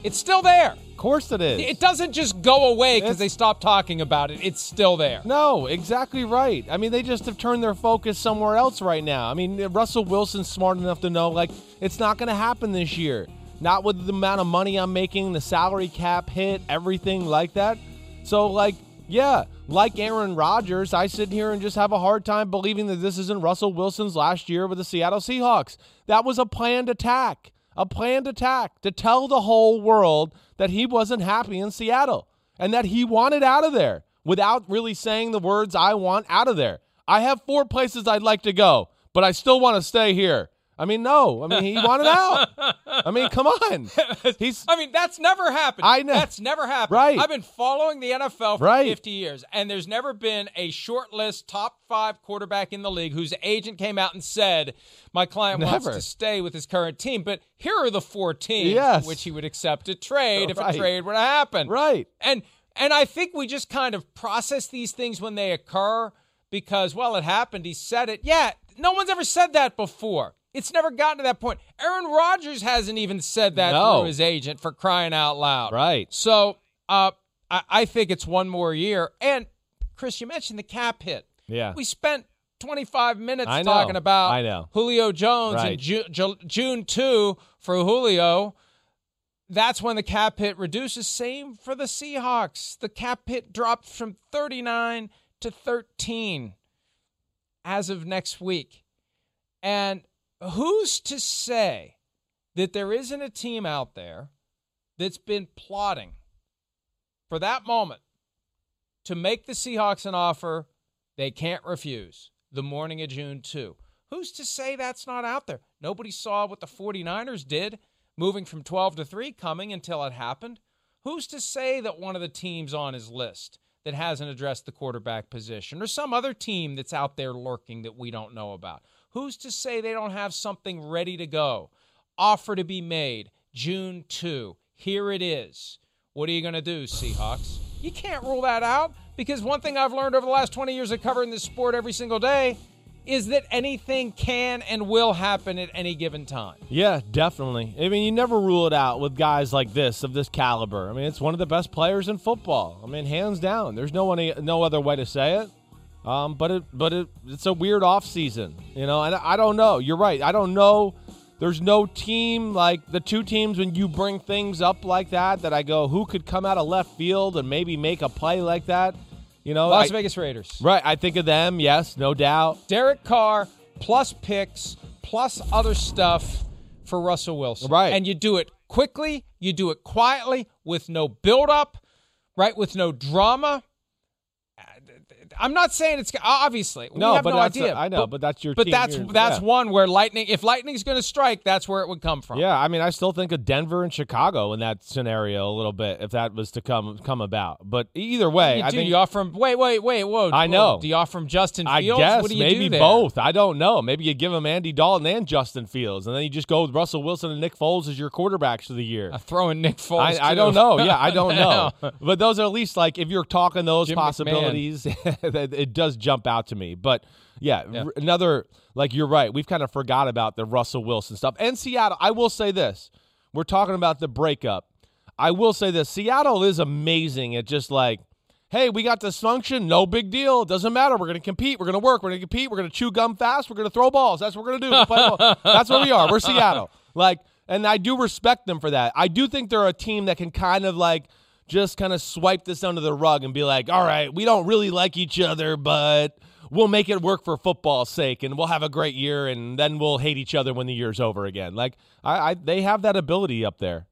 It's still there. Of course it is. It doesn't just go away because they stop talking about it. It's still there. No, exactly right. I mean, they just have turned their focus somewhere else right now. I mean, Russell Wilson's smart enough to know, like, it's not going to happen this year. Not with the amount of money I'm making, the salary cap hit, everything like that. So, like, yeah, like Aaron Rodgers, I sit here and just have a hard time believing that this isn't Russell Wilson's last year with the Seattle Seahawks. That was a planned attack, a planned attack to tell the whole world that he wasn't happy in Seattle and that he wanted out of there without really saying the words, I want out of there. I have four places I'd like to go, but I still want to stay here. I mean, no. I mean, he wanted out. I mean, come on. He's I mean, that's never happened. I know. That's never happened. Right. I've been following the NFL for Right. 50 years, and there's never been a short list top five quarterback in the league whose agent came out and said, My client wants to stay with his current team. But here are the four teams Yes. which he would accept a trade if a trade were to happen. right. And and I think we just kind of process these things when they occur because well it happened he said it. Yeah, no one's ever said that before. It's never gotten to that point. Aaron Rodgers hasn't even said that No. through his agent for crying out loud. Right. So, uh I, I think it's one more year. And Chris, you mentioned the cap hit. Yeah. We spent 25 minutes I know. talking about I know. Julio Jones Right. and Ju- Ju- June 2 for Julio. That's when the cap hit reduces. Same for the Seahawks. The cap hit dropped from 39 to 13 as of next week. And who's to say that there isn't a team out there that's been plotting for that moment to make the Seahawks an offer they can't refuse the morning of June 2. Who's to say that's not out there? Nobody saw what the 49ers did, moving from 12 to 3, coming until it happened. Who's to say that one of the teams on his list that hasn't addressed the quarterback position or some other team that's out there lurking that we don't know about? Who's to say they don't have something ready to go? Offer to be made June 2. Here it is. What are you going to do, Seahawks? You can't rule that out because one thing I've learned over the last 20 years of covering this sport every single day is that anything can and will happen at any given time. Yeah, definitely. I mean, you never rule it out with guys like this of this caliber. I mean, it's one of the best players in football. I mean, hands down. There's no one, no other way to say it. Um, but it, but it, it's a weird off season, you know. And I don't know. You're right. I don't know. There's no team like the two teams when you bring things up like that that I go, who could come out of left field and maybe make a play like that? You know, Las I, Vegas Raiders. Right. I think of them. Yes, no doubt. Derek Carr plus picks plus other stuff for Russell Wilson. Right. And you do it quickly. You do it quietly with no buildup. Right. With no drama. I'm not saying it's obviously we no, have but no idea. A, I know, but, but, that's your. But that's You're, that's yeah. one where lightning. If lightning's going to strike, that's where it would come from. Yeah, I mean, I still think of Denver and Chicago in that scenario a little bit if that was to come come about. But either way, you I do, think you offer him. Wait, wait, wait, whoa. I know. Do you offer him Justin I guess what do you maybe both. I don't know. Maybe you give him Andy Dalton and Justin Fields, and then you just go with Russell Wilson and Nick Foles as your quarterbacks of the year. Uh, throwing Nick Foles. I, I don't know. Yeah, I don't know. but those are at least like if you're talking those Jim possibilities, it does jump out to me. But yeah, Yeah. r- another like you're right. We've kind of forgot about the Russell Wilson stuff. And Seattle, I will say this. We're talking about the breakup. I will say this. Seattle is amazing at just like, hey, we got dysfunction, no big deal. It doesn't matter. We're going to compete. We're going to work. We're going to compete. We're going to chew gum fast. We're going to throw balls. That's what we're going to do. That's what we are. We're Seattle. Like, and I do respect them for that. I do think they're a team that can kind of like just kind of swipe this under the rug and be like, all right, we don't really like each other, but we'll make it work for football's sake and we'll have a great year and then we'll hate each other when the year's over again. Like I, I they have that ability up there.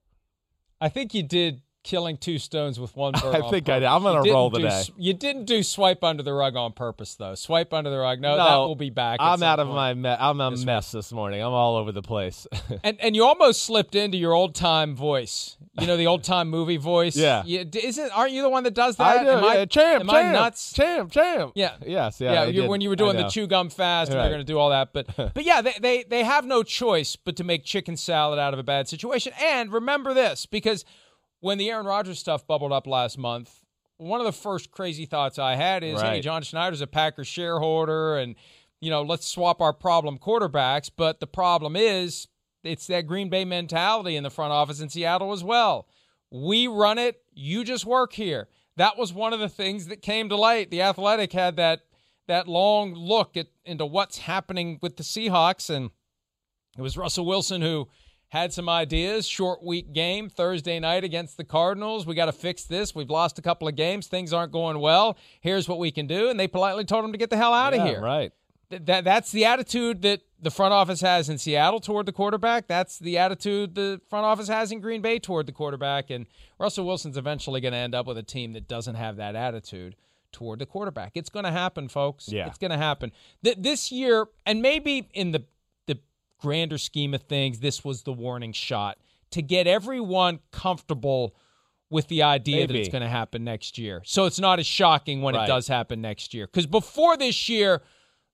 I think you did killing two stones with one bird. I think I did. purpose. I'm gonna roll do today. s- you didn't do swipe under the rug on purpose, though. Swipe under the rug. No, that No, will be back. I'm out of point. my me- I'm a mess this morning. I'm all over the place. And and you almost slipped into your old time voice. You know the old time movie voice. Yeah. You, isn't aren't you the one that does that? I do. Am yeah, champ, am champ, I nuts? champ, champ. Yeah. Yes. Yeah. Yeah, when you were doing the chew gum fast, and Right. you're going to do all that, but but yeah, they, they they have no choice but to make chicken salad out of a bad situation. And remember this, because when the Aaron Rodgers stuff bubbled up last month, one of the first crazy thoughts I had is, hey, Right. John Schneider's a Packers shareholder, and you know, let's swap our problem quarterbacks. But the problem is, it's that Green Bay mentality in the front office in Seattle as well. We run it, you just work here. That was one of the things that came to light. The Athletic had that that long look at into what's happening with the Seahawks, and it was Russell Wilson who had some ideas. Short week game Thursday night against the Cardinals. We got to fix this. We've lost a couple of games. Things aren't going well. Here's what we can do, and they politely told him to get the hell out Yeah, of here. Right. Th- that that's the attitude that the front office has in Seattle toward the quarterback. That's the attitude the front office has in Green Bay toward the quarterback. And Russell Wilson's eventually going to end up with a team that doesn't have that attitude toward the quarterback. It's going to happen, folks. Yeah. It's going to happen. Th- this year, and maybe in the the grander scheme of things, this was the warning shot to get everyone comfortable with the idea that it's going to happen next year. So it's not as shocking when Right. it does happen next year. Because before this year,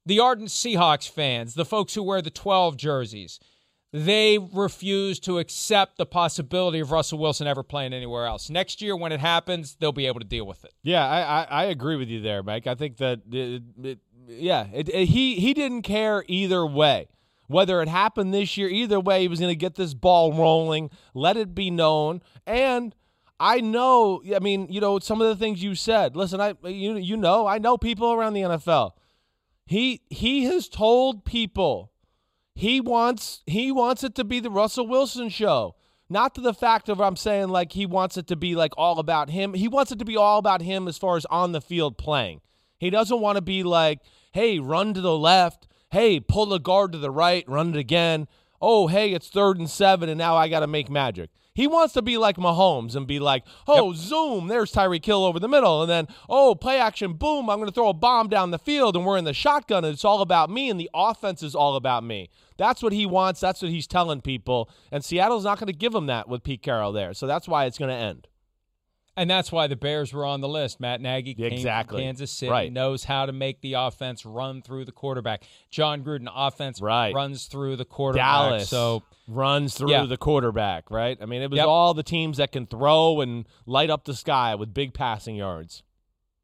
the ardent Seahawks fans, the folks who wear the 12 jerseys, they refuse to accept the possibility of Russell Wilson ever playing anywhere else. Next year, when it happens, they'll be able to deal with it. Yeah, I, I, I agree with you there, Mike. I think that it, it, yeah, it- he he didn't care either way. Whether it happened this year, either way, he was going to get this ball rolling, let it be known. And I know, I mean, you know, some of the things you said. Listen, I you you know, I know people around the NFL. He he has told people he wants he wants it to be the Russell Wilson show. Not to the fact of I'm saying like he wants it to be like all about him. He wants it to be all about him as far as on the field playing. He doesn't want to be like, hey, run to the left. Hey, pull the guard to the right, run it again. Oh, hey, it's third and seven, and now I got to make magic. He wants to be like Mahomes and be like, oh, zoom, there's Tyreek Hill over the middle. And then, oh, play action, boom, I'm going to throw a bomb down the field and we're in the shotgun and it's all about me and the offense is all about me. That's what he wants. That's what he's telling people. And Seattle's not going to give him that with Pete Carroll there. So that's why it's going to end. And that's why the Bears were on the list. Matt Nagy came exactly. from Kansas City, right. knows how to make the offense run through the quarterback. Jon Gruden, offense right. runs through the quarterback. Dallas so runs through yeah. the quarterback, right? I mean, it was yep. all the teams that can throw and light up the sky with big passing yards.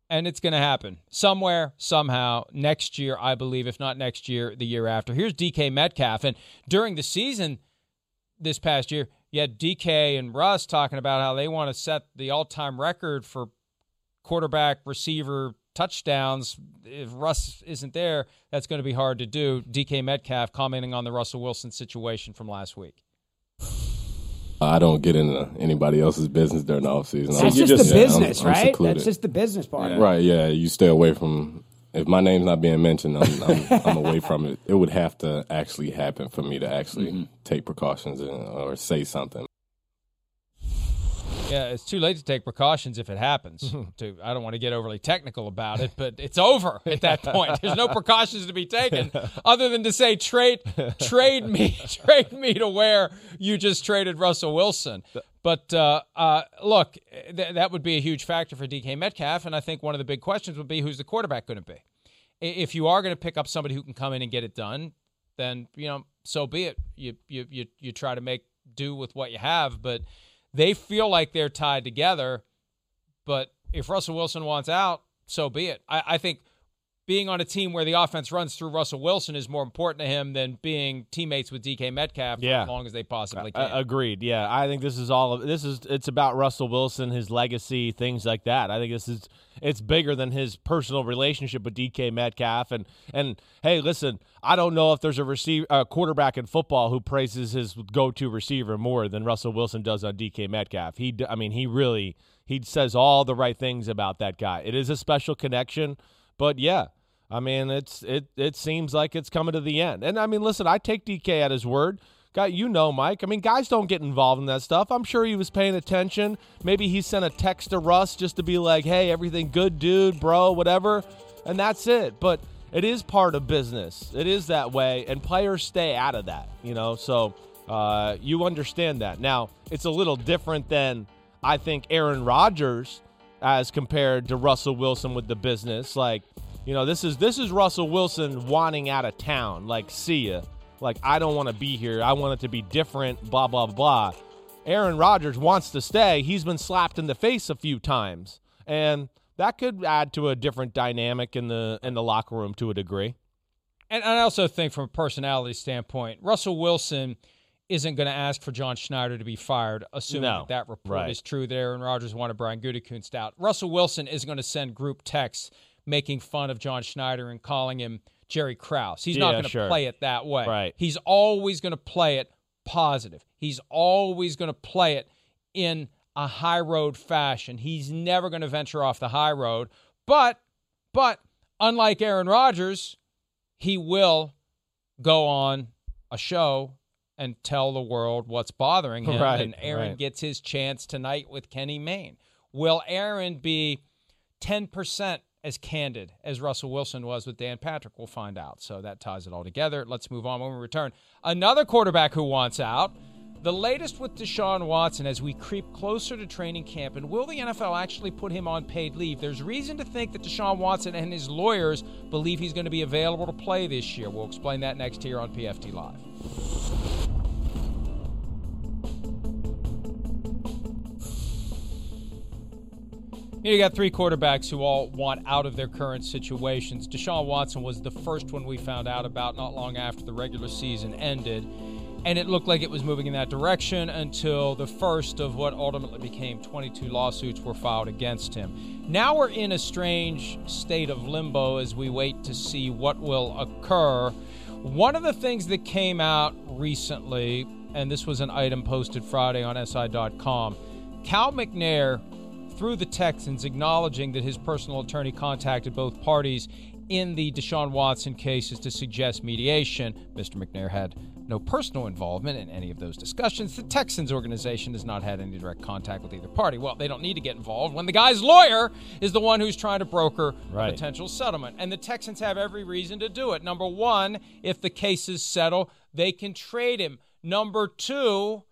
And it's going to happen somewhere, somehow, next year, I believe, if not next year, the year after. Here's DK Metcalf. And during the season this past year, you had DK and Russ talking about how they want to set the all time record for quarterback receiver touchdowns. If Russ isn't there, that's going to be hard to do. DK Metcalf commenting on the Russell Wilson situation from last week. I don't get into anybody else's business during the offseason. That's just, just, the yeah, business, I'm, right? I'm That's just the business part. Yeah. Right, yeah. You stay away from if my name's not being mentioned, I'm, I'm, I'm, away from it. It would have to actually happen for me to actually mm-hmm. take precautions and, or say something. Yeah, it's too late to take precautions if it happens. to I don't want to get overly technical about it, but it's over at that point. There's no precautions to be taken other than to say trade trade me trade me to where you just traded Russell Wilson. But uh, uh, look, th- that would be a huge factor for DK Metcalf, and I think one of the big questions would be who's the quarterback going to be. If you are going to pick up somebody who can come in and get it done, then you know so be it. You you you you try to make do with what you have, but they feel like they're tied together. But if Russell Wilson wants out, so be it. I, I think being on a team where the offense runs through Russell Wilson is more important to him than being teammates with DK Metcalf yeah. as long as they possibly can. Uh, agreed. Yeah, I think this is all of this is it's about Russell Wilson, his legacy, things like that. I think this is it's bigger than his personal relationship with DK Metcalf and and hey, listen, I don't know if there's a receiver a quarterback in football who praises his go-to receiver more than Russell Wilson does on DK Metcalf. He I mean, he really he says all the right things about that guy. It is a special connection. But yeah, I mean, it's it it seems like it's coming to the end. And I mean, listen, I take DK at his word. Guy, you know, Mike. I mean, guys don't get involved in that stuff. I'm sure he was paying attention. Maybe he sent a text to Russ just to be like, "Hey, everything good, dude, bro, whatever," and that's it. But it is part of business. It is that way, and players stay out of that. You know, so uh, you understand that. Now, it's a little different than I think Aaron Rodgers as compared to Russell Wilson with the business. Like, you know, this is this is Russell Wilson wanting out of town. Like, see ya. Like, I don't want to be here. I want it to be different. Blah blah blah. Aaron Rodgers wants to stay. He's been slapped in the face a few times, and that could add to a different dynamic in the in the locker room to a degree. And I also think, from a personality standpoint, Russell Wilson isn't going to ask for John Schneider to be fired, assuming no. that, that report right. is true. That Aaron Rodgers wanted Brian Gutekunst out. Russell Wilson is going to send group texts making fun of John Schneider and calling him Jerry Krause. He's yeah, not going to sure. play it that way. Right. He's always going to play it positive. He's always going to play it in a high road fashion. He's never going to venture off the high road. But, but unlike Aaron Rodgers, he will go on a show and tell the world what's bothering him. Right, and Aaron right. gets his chance tonight with Kenny Mayne. Will Aaron be 10% as candid as Russell Wilson was with Dan Patrick? We'll find out. So that ties it all together. Let's move on when we return. Another quarterback who wants out. The latest with Deshaun Watson as we creep closer to training camp, and will the NFL actually put him on paid leave? There's reason to think that Deshaun Watson and his lawyers believe he's going to be available to play this year. We'll explain that next here on PFT Live. You got three quarterbacks who all want out of their current situations. Deshaun Watson was the first one we found out about not long after the regular season ended. And it looked like it was moving in that direction until the first of what ultimately became 22 lawsuits were filed against him. Now we're in a strange state of limbo as we wait to see what will occur. One of the things that came out recently, and this was an item posted Friday on SI.com, Cal McNair through the Texans acknowledging that his personal attorney contacted both parties in the Deshaun Watson cases to suggest mediation. Mr. McNair had no personal involvement in any of those discussions. The Texans organization has not had any direct contact with either party. Well, they don't need to get involved when the guy's lawyer is the one who's trying to broker right. a potential settlement. And the Texans have every reason to do it. Number one, if the cases settle, they can trade him. Number two,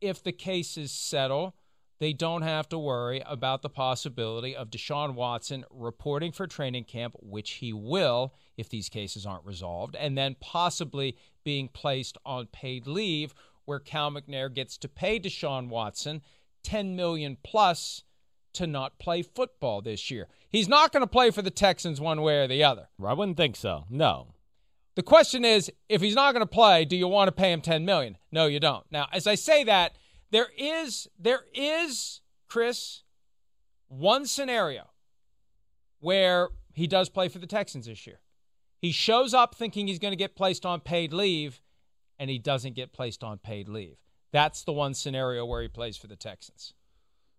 if the cases settle, they don't have to worry about the possibility of Deshaun Watson reporting for training camp, which he will if these cases aren't resolved, and then possibly being placed on paid leave, where Cal McNair gets to pay Deshaun Watson 10 million plus to not play football this year. He's not going to play for the Texans one way or the other. I wouldn't think so. No. The question is, if he's not going to play, do you want to pay him 10 million? No, you don't. Now, as I say that, there is there is Chris one scenario where he does play for the Texans this year. He shows up thinking he's going to get placed on paid leave and he doesn't get placed on paid leave. That's the one scenario where he plays for the Texans.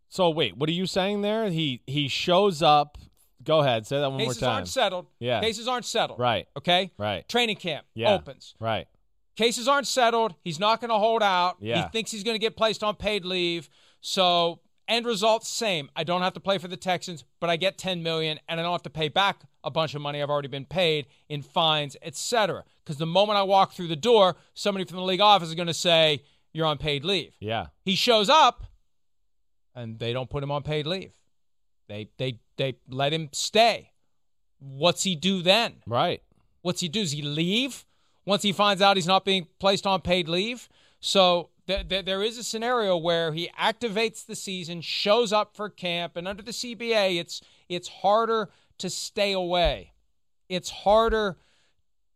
So wait, what are you saying there? He he shows up. Go ahead, say that one Cases more time. Cases aren't settled. Yeah. Cases aren't settled. Right. Okay. Right. Training camp yeah. opens. Right. Cases aren't settled. He's not going to hold out. Yeah. He thinks he's going to get placed on paid leave. So end result same. I don't have to play for the Texans, but I get 10 million and I don't have to pay back a bunch of money I've already been paid in fines, etc. Because the moment I walk through the door, somebody from the league office is going to say you're on paid leave. Yeah. He shows up and they don't put him on paid leave. They they they let him stay. What's he do then? Right. What's he do? Does he leave? Once he finds out he's not being placed on paid leave. So th- th- there is a scenario where he activates the season, shows up for camp, and under the CBA, it's it's harder to stay away. It's harder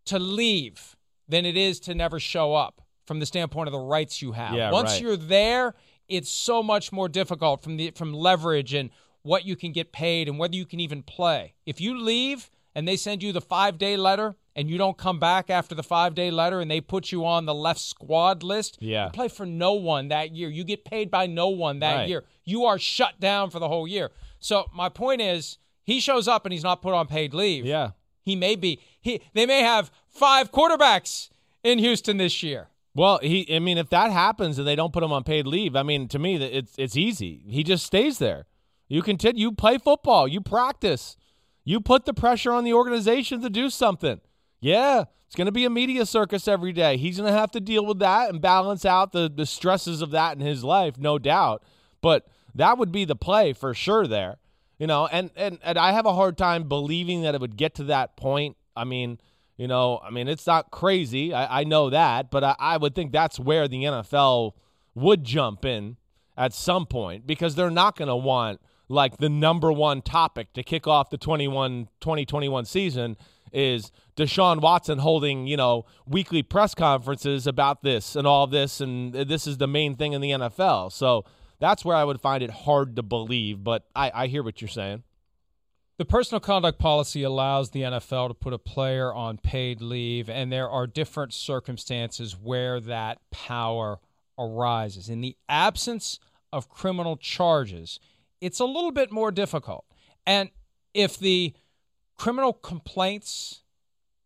to leave than it is to never show up from the standpoint of the rights you have. Yeah, Once right. you're there, it's so much more difficult from the from leverage and what you can get paid and whether you can even play. If you leave and they send you the 5-day letter and you don't come back after the five day letter and they put you on the left squad list, yeah. you play for no one that year. You get paid by no one that right. year. You are shut down for the whole year. So my point is, he shows up and he's not put on paid leave. Yeah. He may be. He they may have five quarterbacks in Houston this year. Well, he I mean if that happens and they don't put him on paid leave, I mean to me it's it's easy. He just stays there. You continue you play football, you practice. You put the pressure on the organization to do something. Yeah, it's going to be a media circus every day. He's going to have to deal with that and balance out the, the stresses of that in his life, no doubt. But that would be the play for sure there. You know, and, and, and I have a hard time believing that it would get to that point. I mean, you know, I mean, it's not crazy. I, I know that, but I, I would think that's where the NFL would jump in at some point because they're not going to want like the number one topic to kick off the 21 2021 season is Deshaun Watson holding, you know, weekly press conferences about this and all this, and this is the main thing in the NFL. So that's where I would find it hard to believe, but I, I hear what you're saying. The personal conduct policy allows the NFL to put a player on paid leave, and there are different circumstances where that power arises. In the absence of criminal charges, it's a little bit more difficult. And if the criminal complaints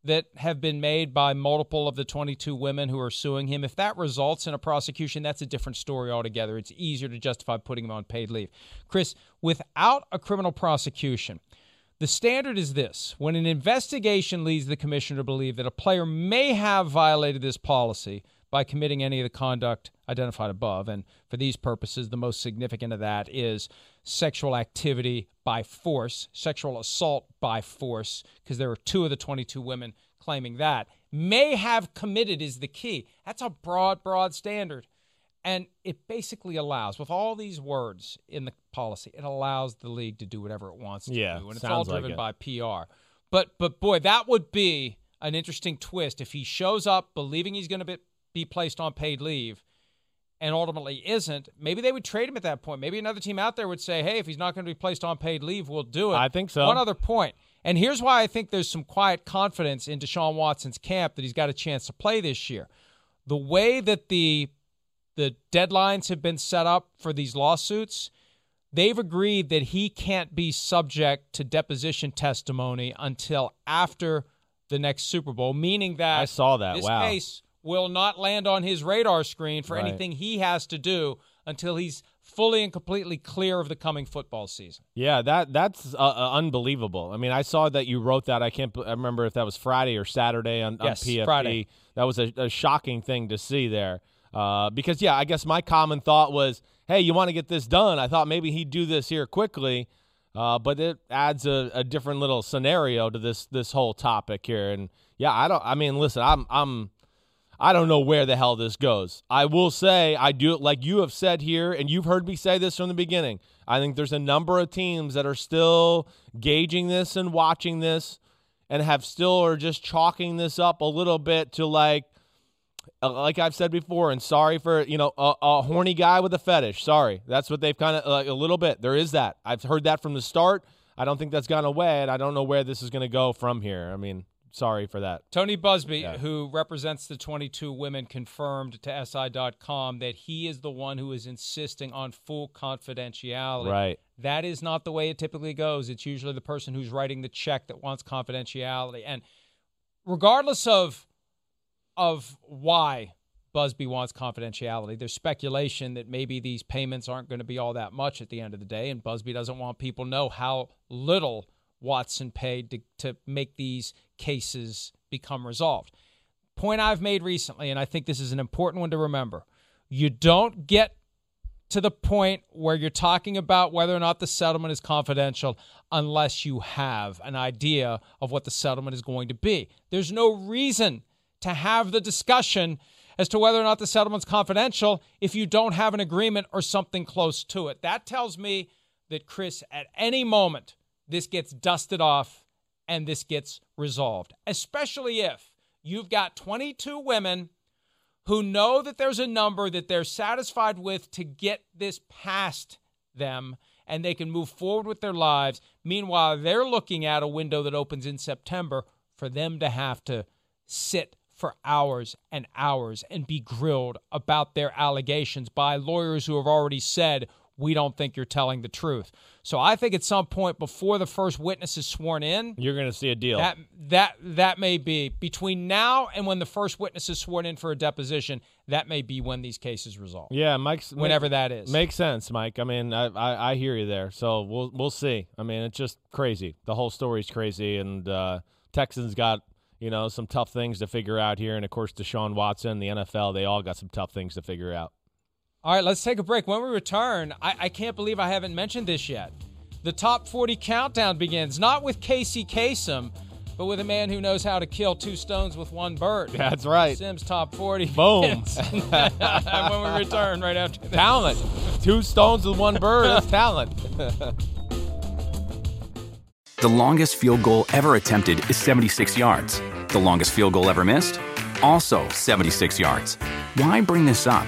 that have been made by multiple of the 22 women who are suing him, if that results in a prosecution, that's a different story altogether. It's easier to justify putting him on paid leave. Chris, without a criminal prosecution, the standard is this when an investigation leads the commissioner to believe that a player may have violated this policy by committing any of the conduct identified above, and for these purposes, the most significant of that is sexual activity by force, sexual assault by force, because there were two of the 22 women claiming that. May have committed is the key. That's a broad, broad standard. And it basically allows, with all these words in the policy, it allows the league to do whatever it wants to yeah, do. And it's all like driven it. by PR. But but boy, that would be an interesting twist if he shows up believing he's going to be, be placed on paid leave and ultimately isn't, maybe they would trade him at that point. Maybe another team out there would say, hey, if he's not going to be placed on paid leave, we'll do it. I think so. One other point, and here's why I think there's some quiet confidence in Deshaun Watson's camp that he's got a chance to play this year. The way that the the deadlines have been set up for these lawsuits, they've agreed that he can't be subject to deposition testimony until after the next Super Bowl, meaning that I saw that. This wow. case will not land on his radar screen for Right. anything he has to do until he's fully and completely clear of the coming football season. Yeah, that that's uh, uh, unbelievable. I mean, I saw that you wrote that. I can't. I remember if that was Friday or Saturday on, Yes, on PFT. Friday. That was a, a shocking thing to see there. Uh, because yeah, I guess my common thought was, hey, you want to get this done. I thought maybe he'd do this here quickly, uh, but it adds a, a different little scenario to this this whole topic here. And yeah, I don't. I mean, listen, I'm I'm I don't know where the hell this goes. I will say, I do it like you have said here, and you've heard me say this from the beginning. I think there's a number of teams that are still gauging this and watching this and have still are just chalking this up a little bit to like, uh, like I've said before, and sorry for, you know, a, a horny guy with a fetish. Sorry. That's what they've kind of, like a little bit. There is that. I've heard that from the start. I don't think that's gone away, and I don't know where this is going to go from here. I mean, sorry for that. Tony Buzbee, who represents the 22 women, confirmed to SI.com that he is the one who is insisting on full confidentiality. Right. That is not the way it typically goes. It's usually the person who's writing the check that wants confidentiality. And regardless of of why Buzbee wants confidentiality, there's speculation that maybe these payments aren't going to be all that much at the end of the day, and Buzbee doesn't want people to know how little Watson paid to, to make these cases become resolved. Point I've made recently, and I think this is an important one to remember you don't get to the point where you're talking about whether or not the settlement is confidential unless you have an idea of what the settlement is going to be. There's no reason to have the discussion as to whether or not the settlement's confidential if you don't have an agreement or something close to it. That tells me that Chris, at any moment, this gets dusted off and this gets resolved, especially if you've got 22 women who know that there's a number that they're satisfied with to get this past them and they can move forward with their lives. Meanwhile, they're looking at a window that opens in September for them to have to sit for hours and hours and be grilled about their allegations by lawyers who have already said, We don't think you're telling the truth. So I think at some point before the first witness is sworn in, You're going to see a deal. that that that may be between now and when the first witness is sworn in for a deposition. That may be when these cases resolve. Yeah, Mike's Whenever that is. Makes sense, Mike. I mean, I, I I hear you there. So we'll we'll see. I mean, it's just crazy. The whole story's crazy, and uh, Texans got you know some tough things to figure out here, and of course, Deshaun Watson, the NFL, they all got some tough things to figure out. All right, let's take a break. When we return, I, I can't believe I haven't mentioned this yet. The top 40 countdown begins not with Casey Kasem, but with a man who knows how to kill two stones with one bird. That's right. Simms top 40. Boom. when we return right after this. Talent. Two stones with one bird. That's talent. The longest field goal ever attempted is 76 yards. The longest field goal ever missed? Also 76 yards. Why bring this up?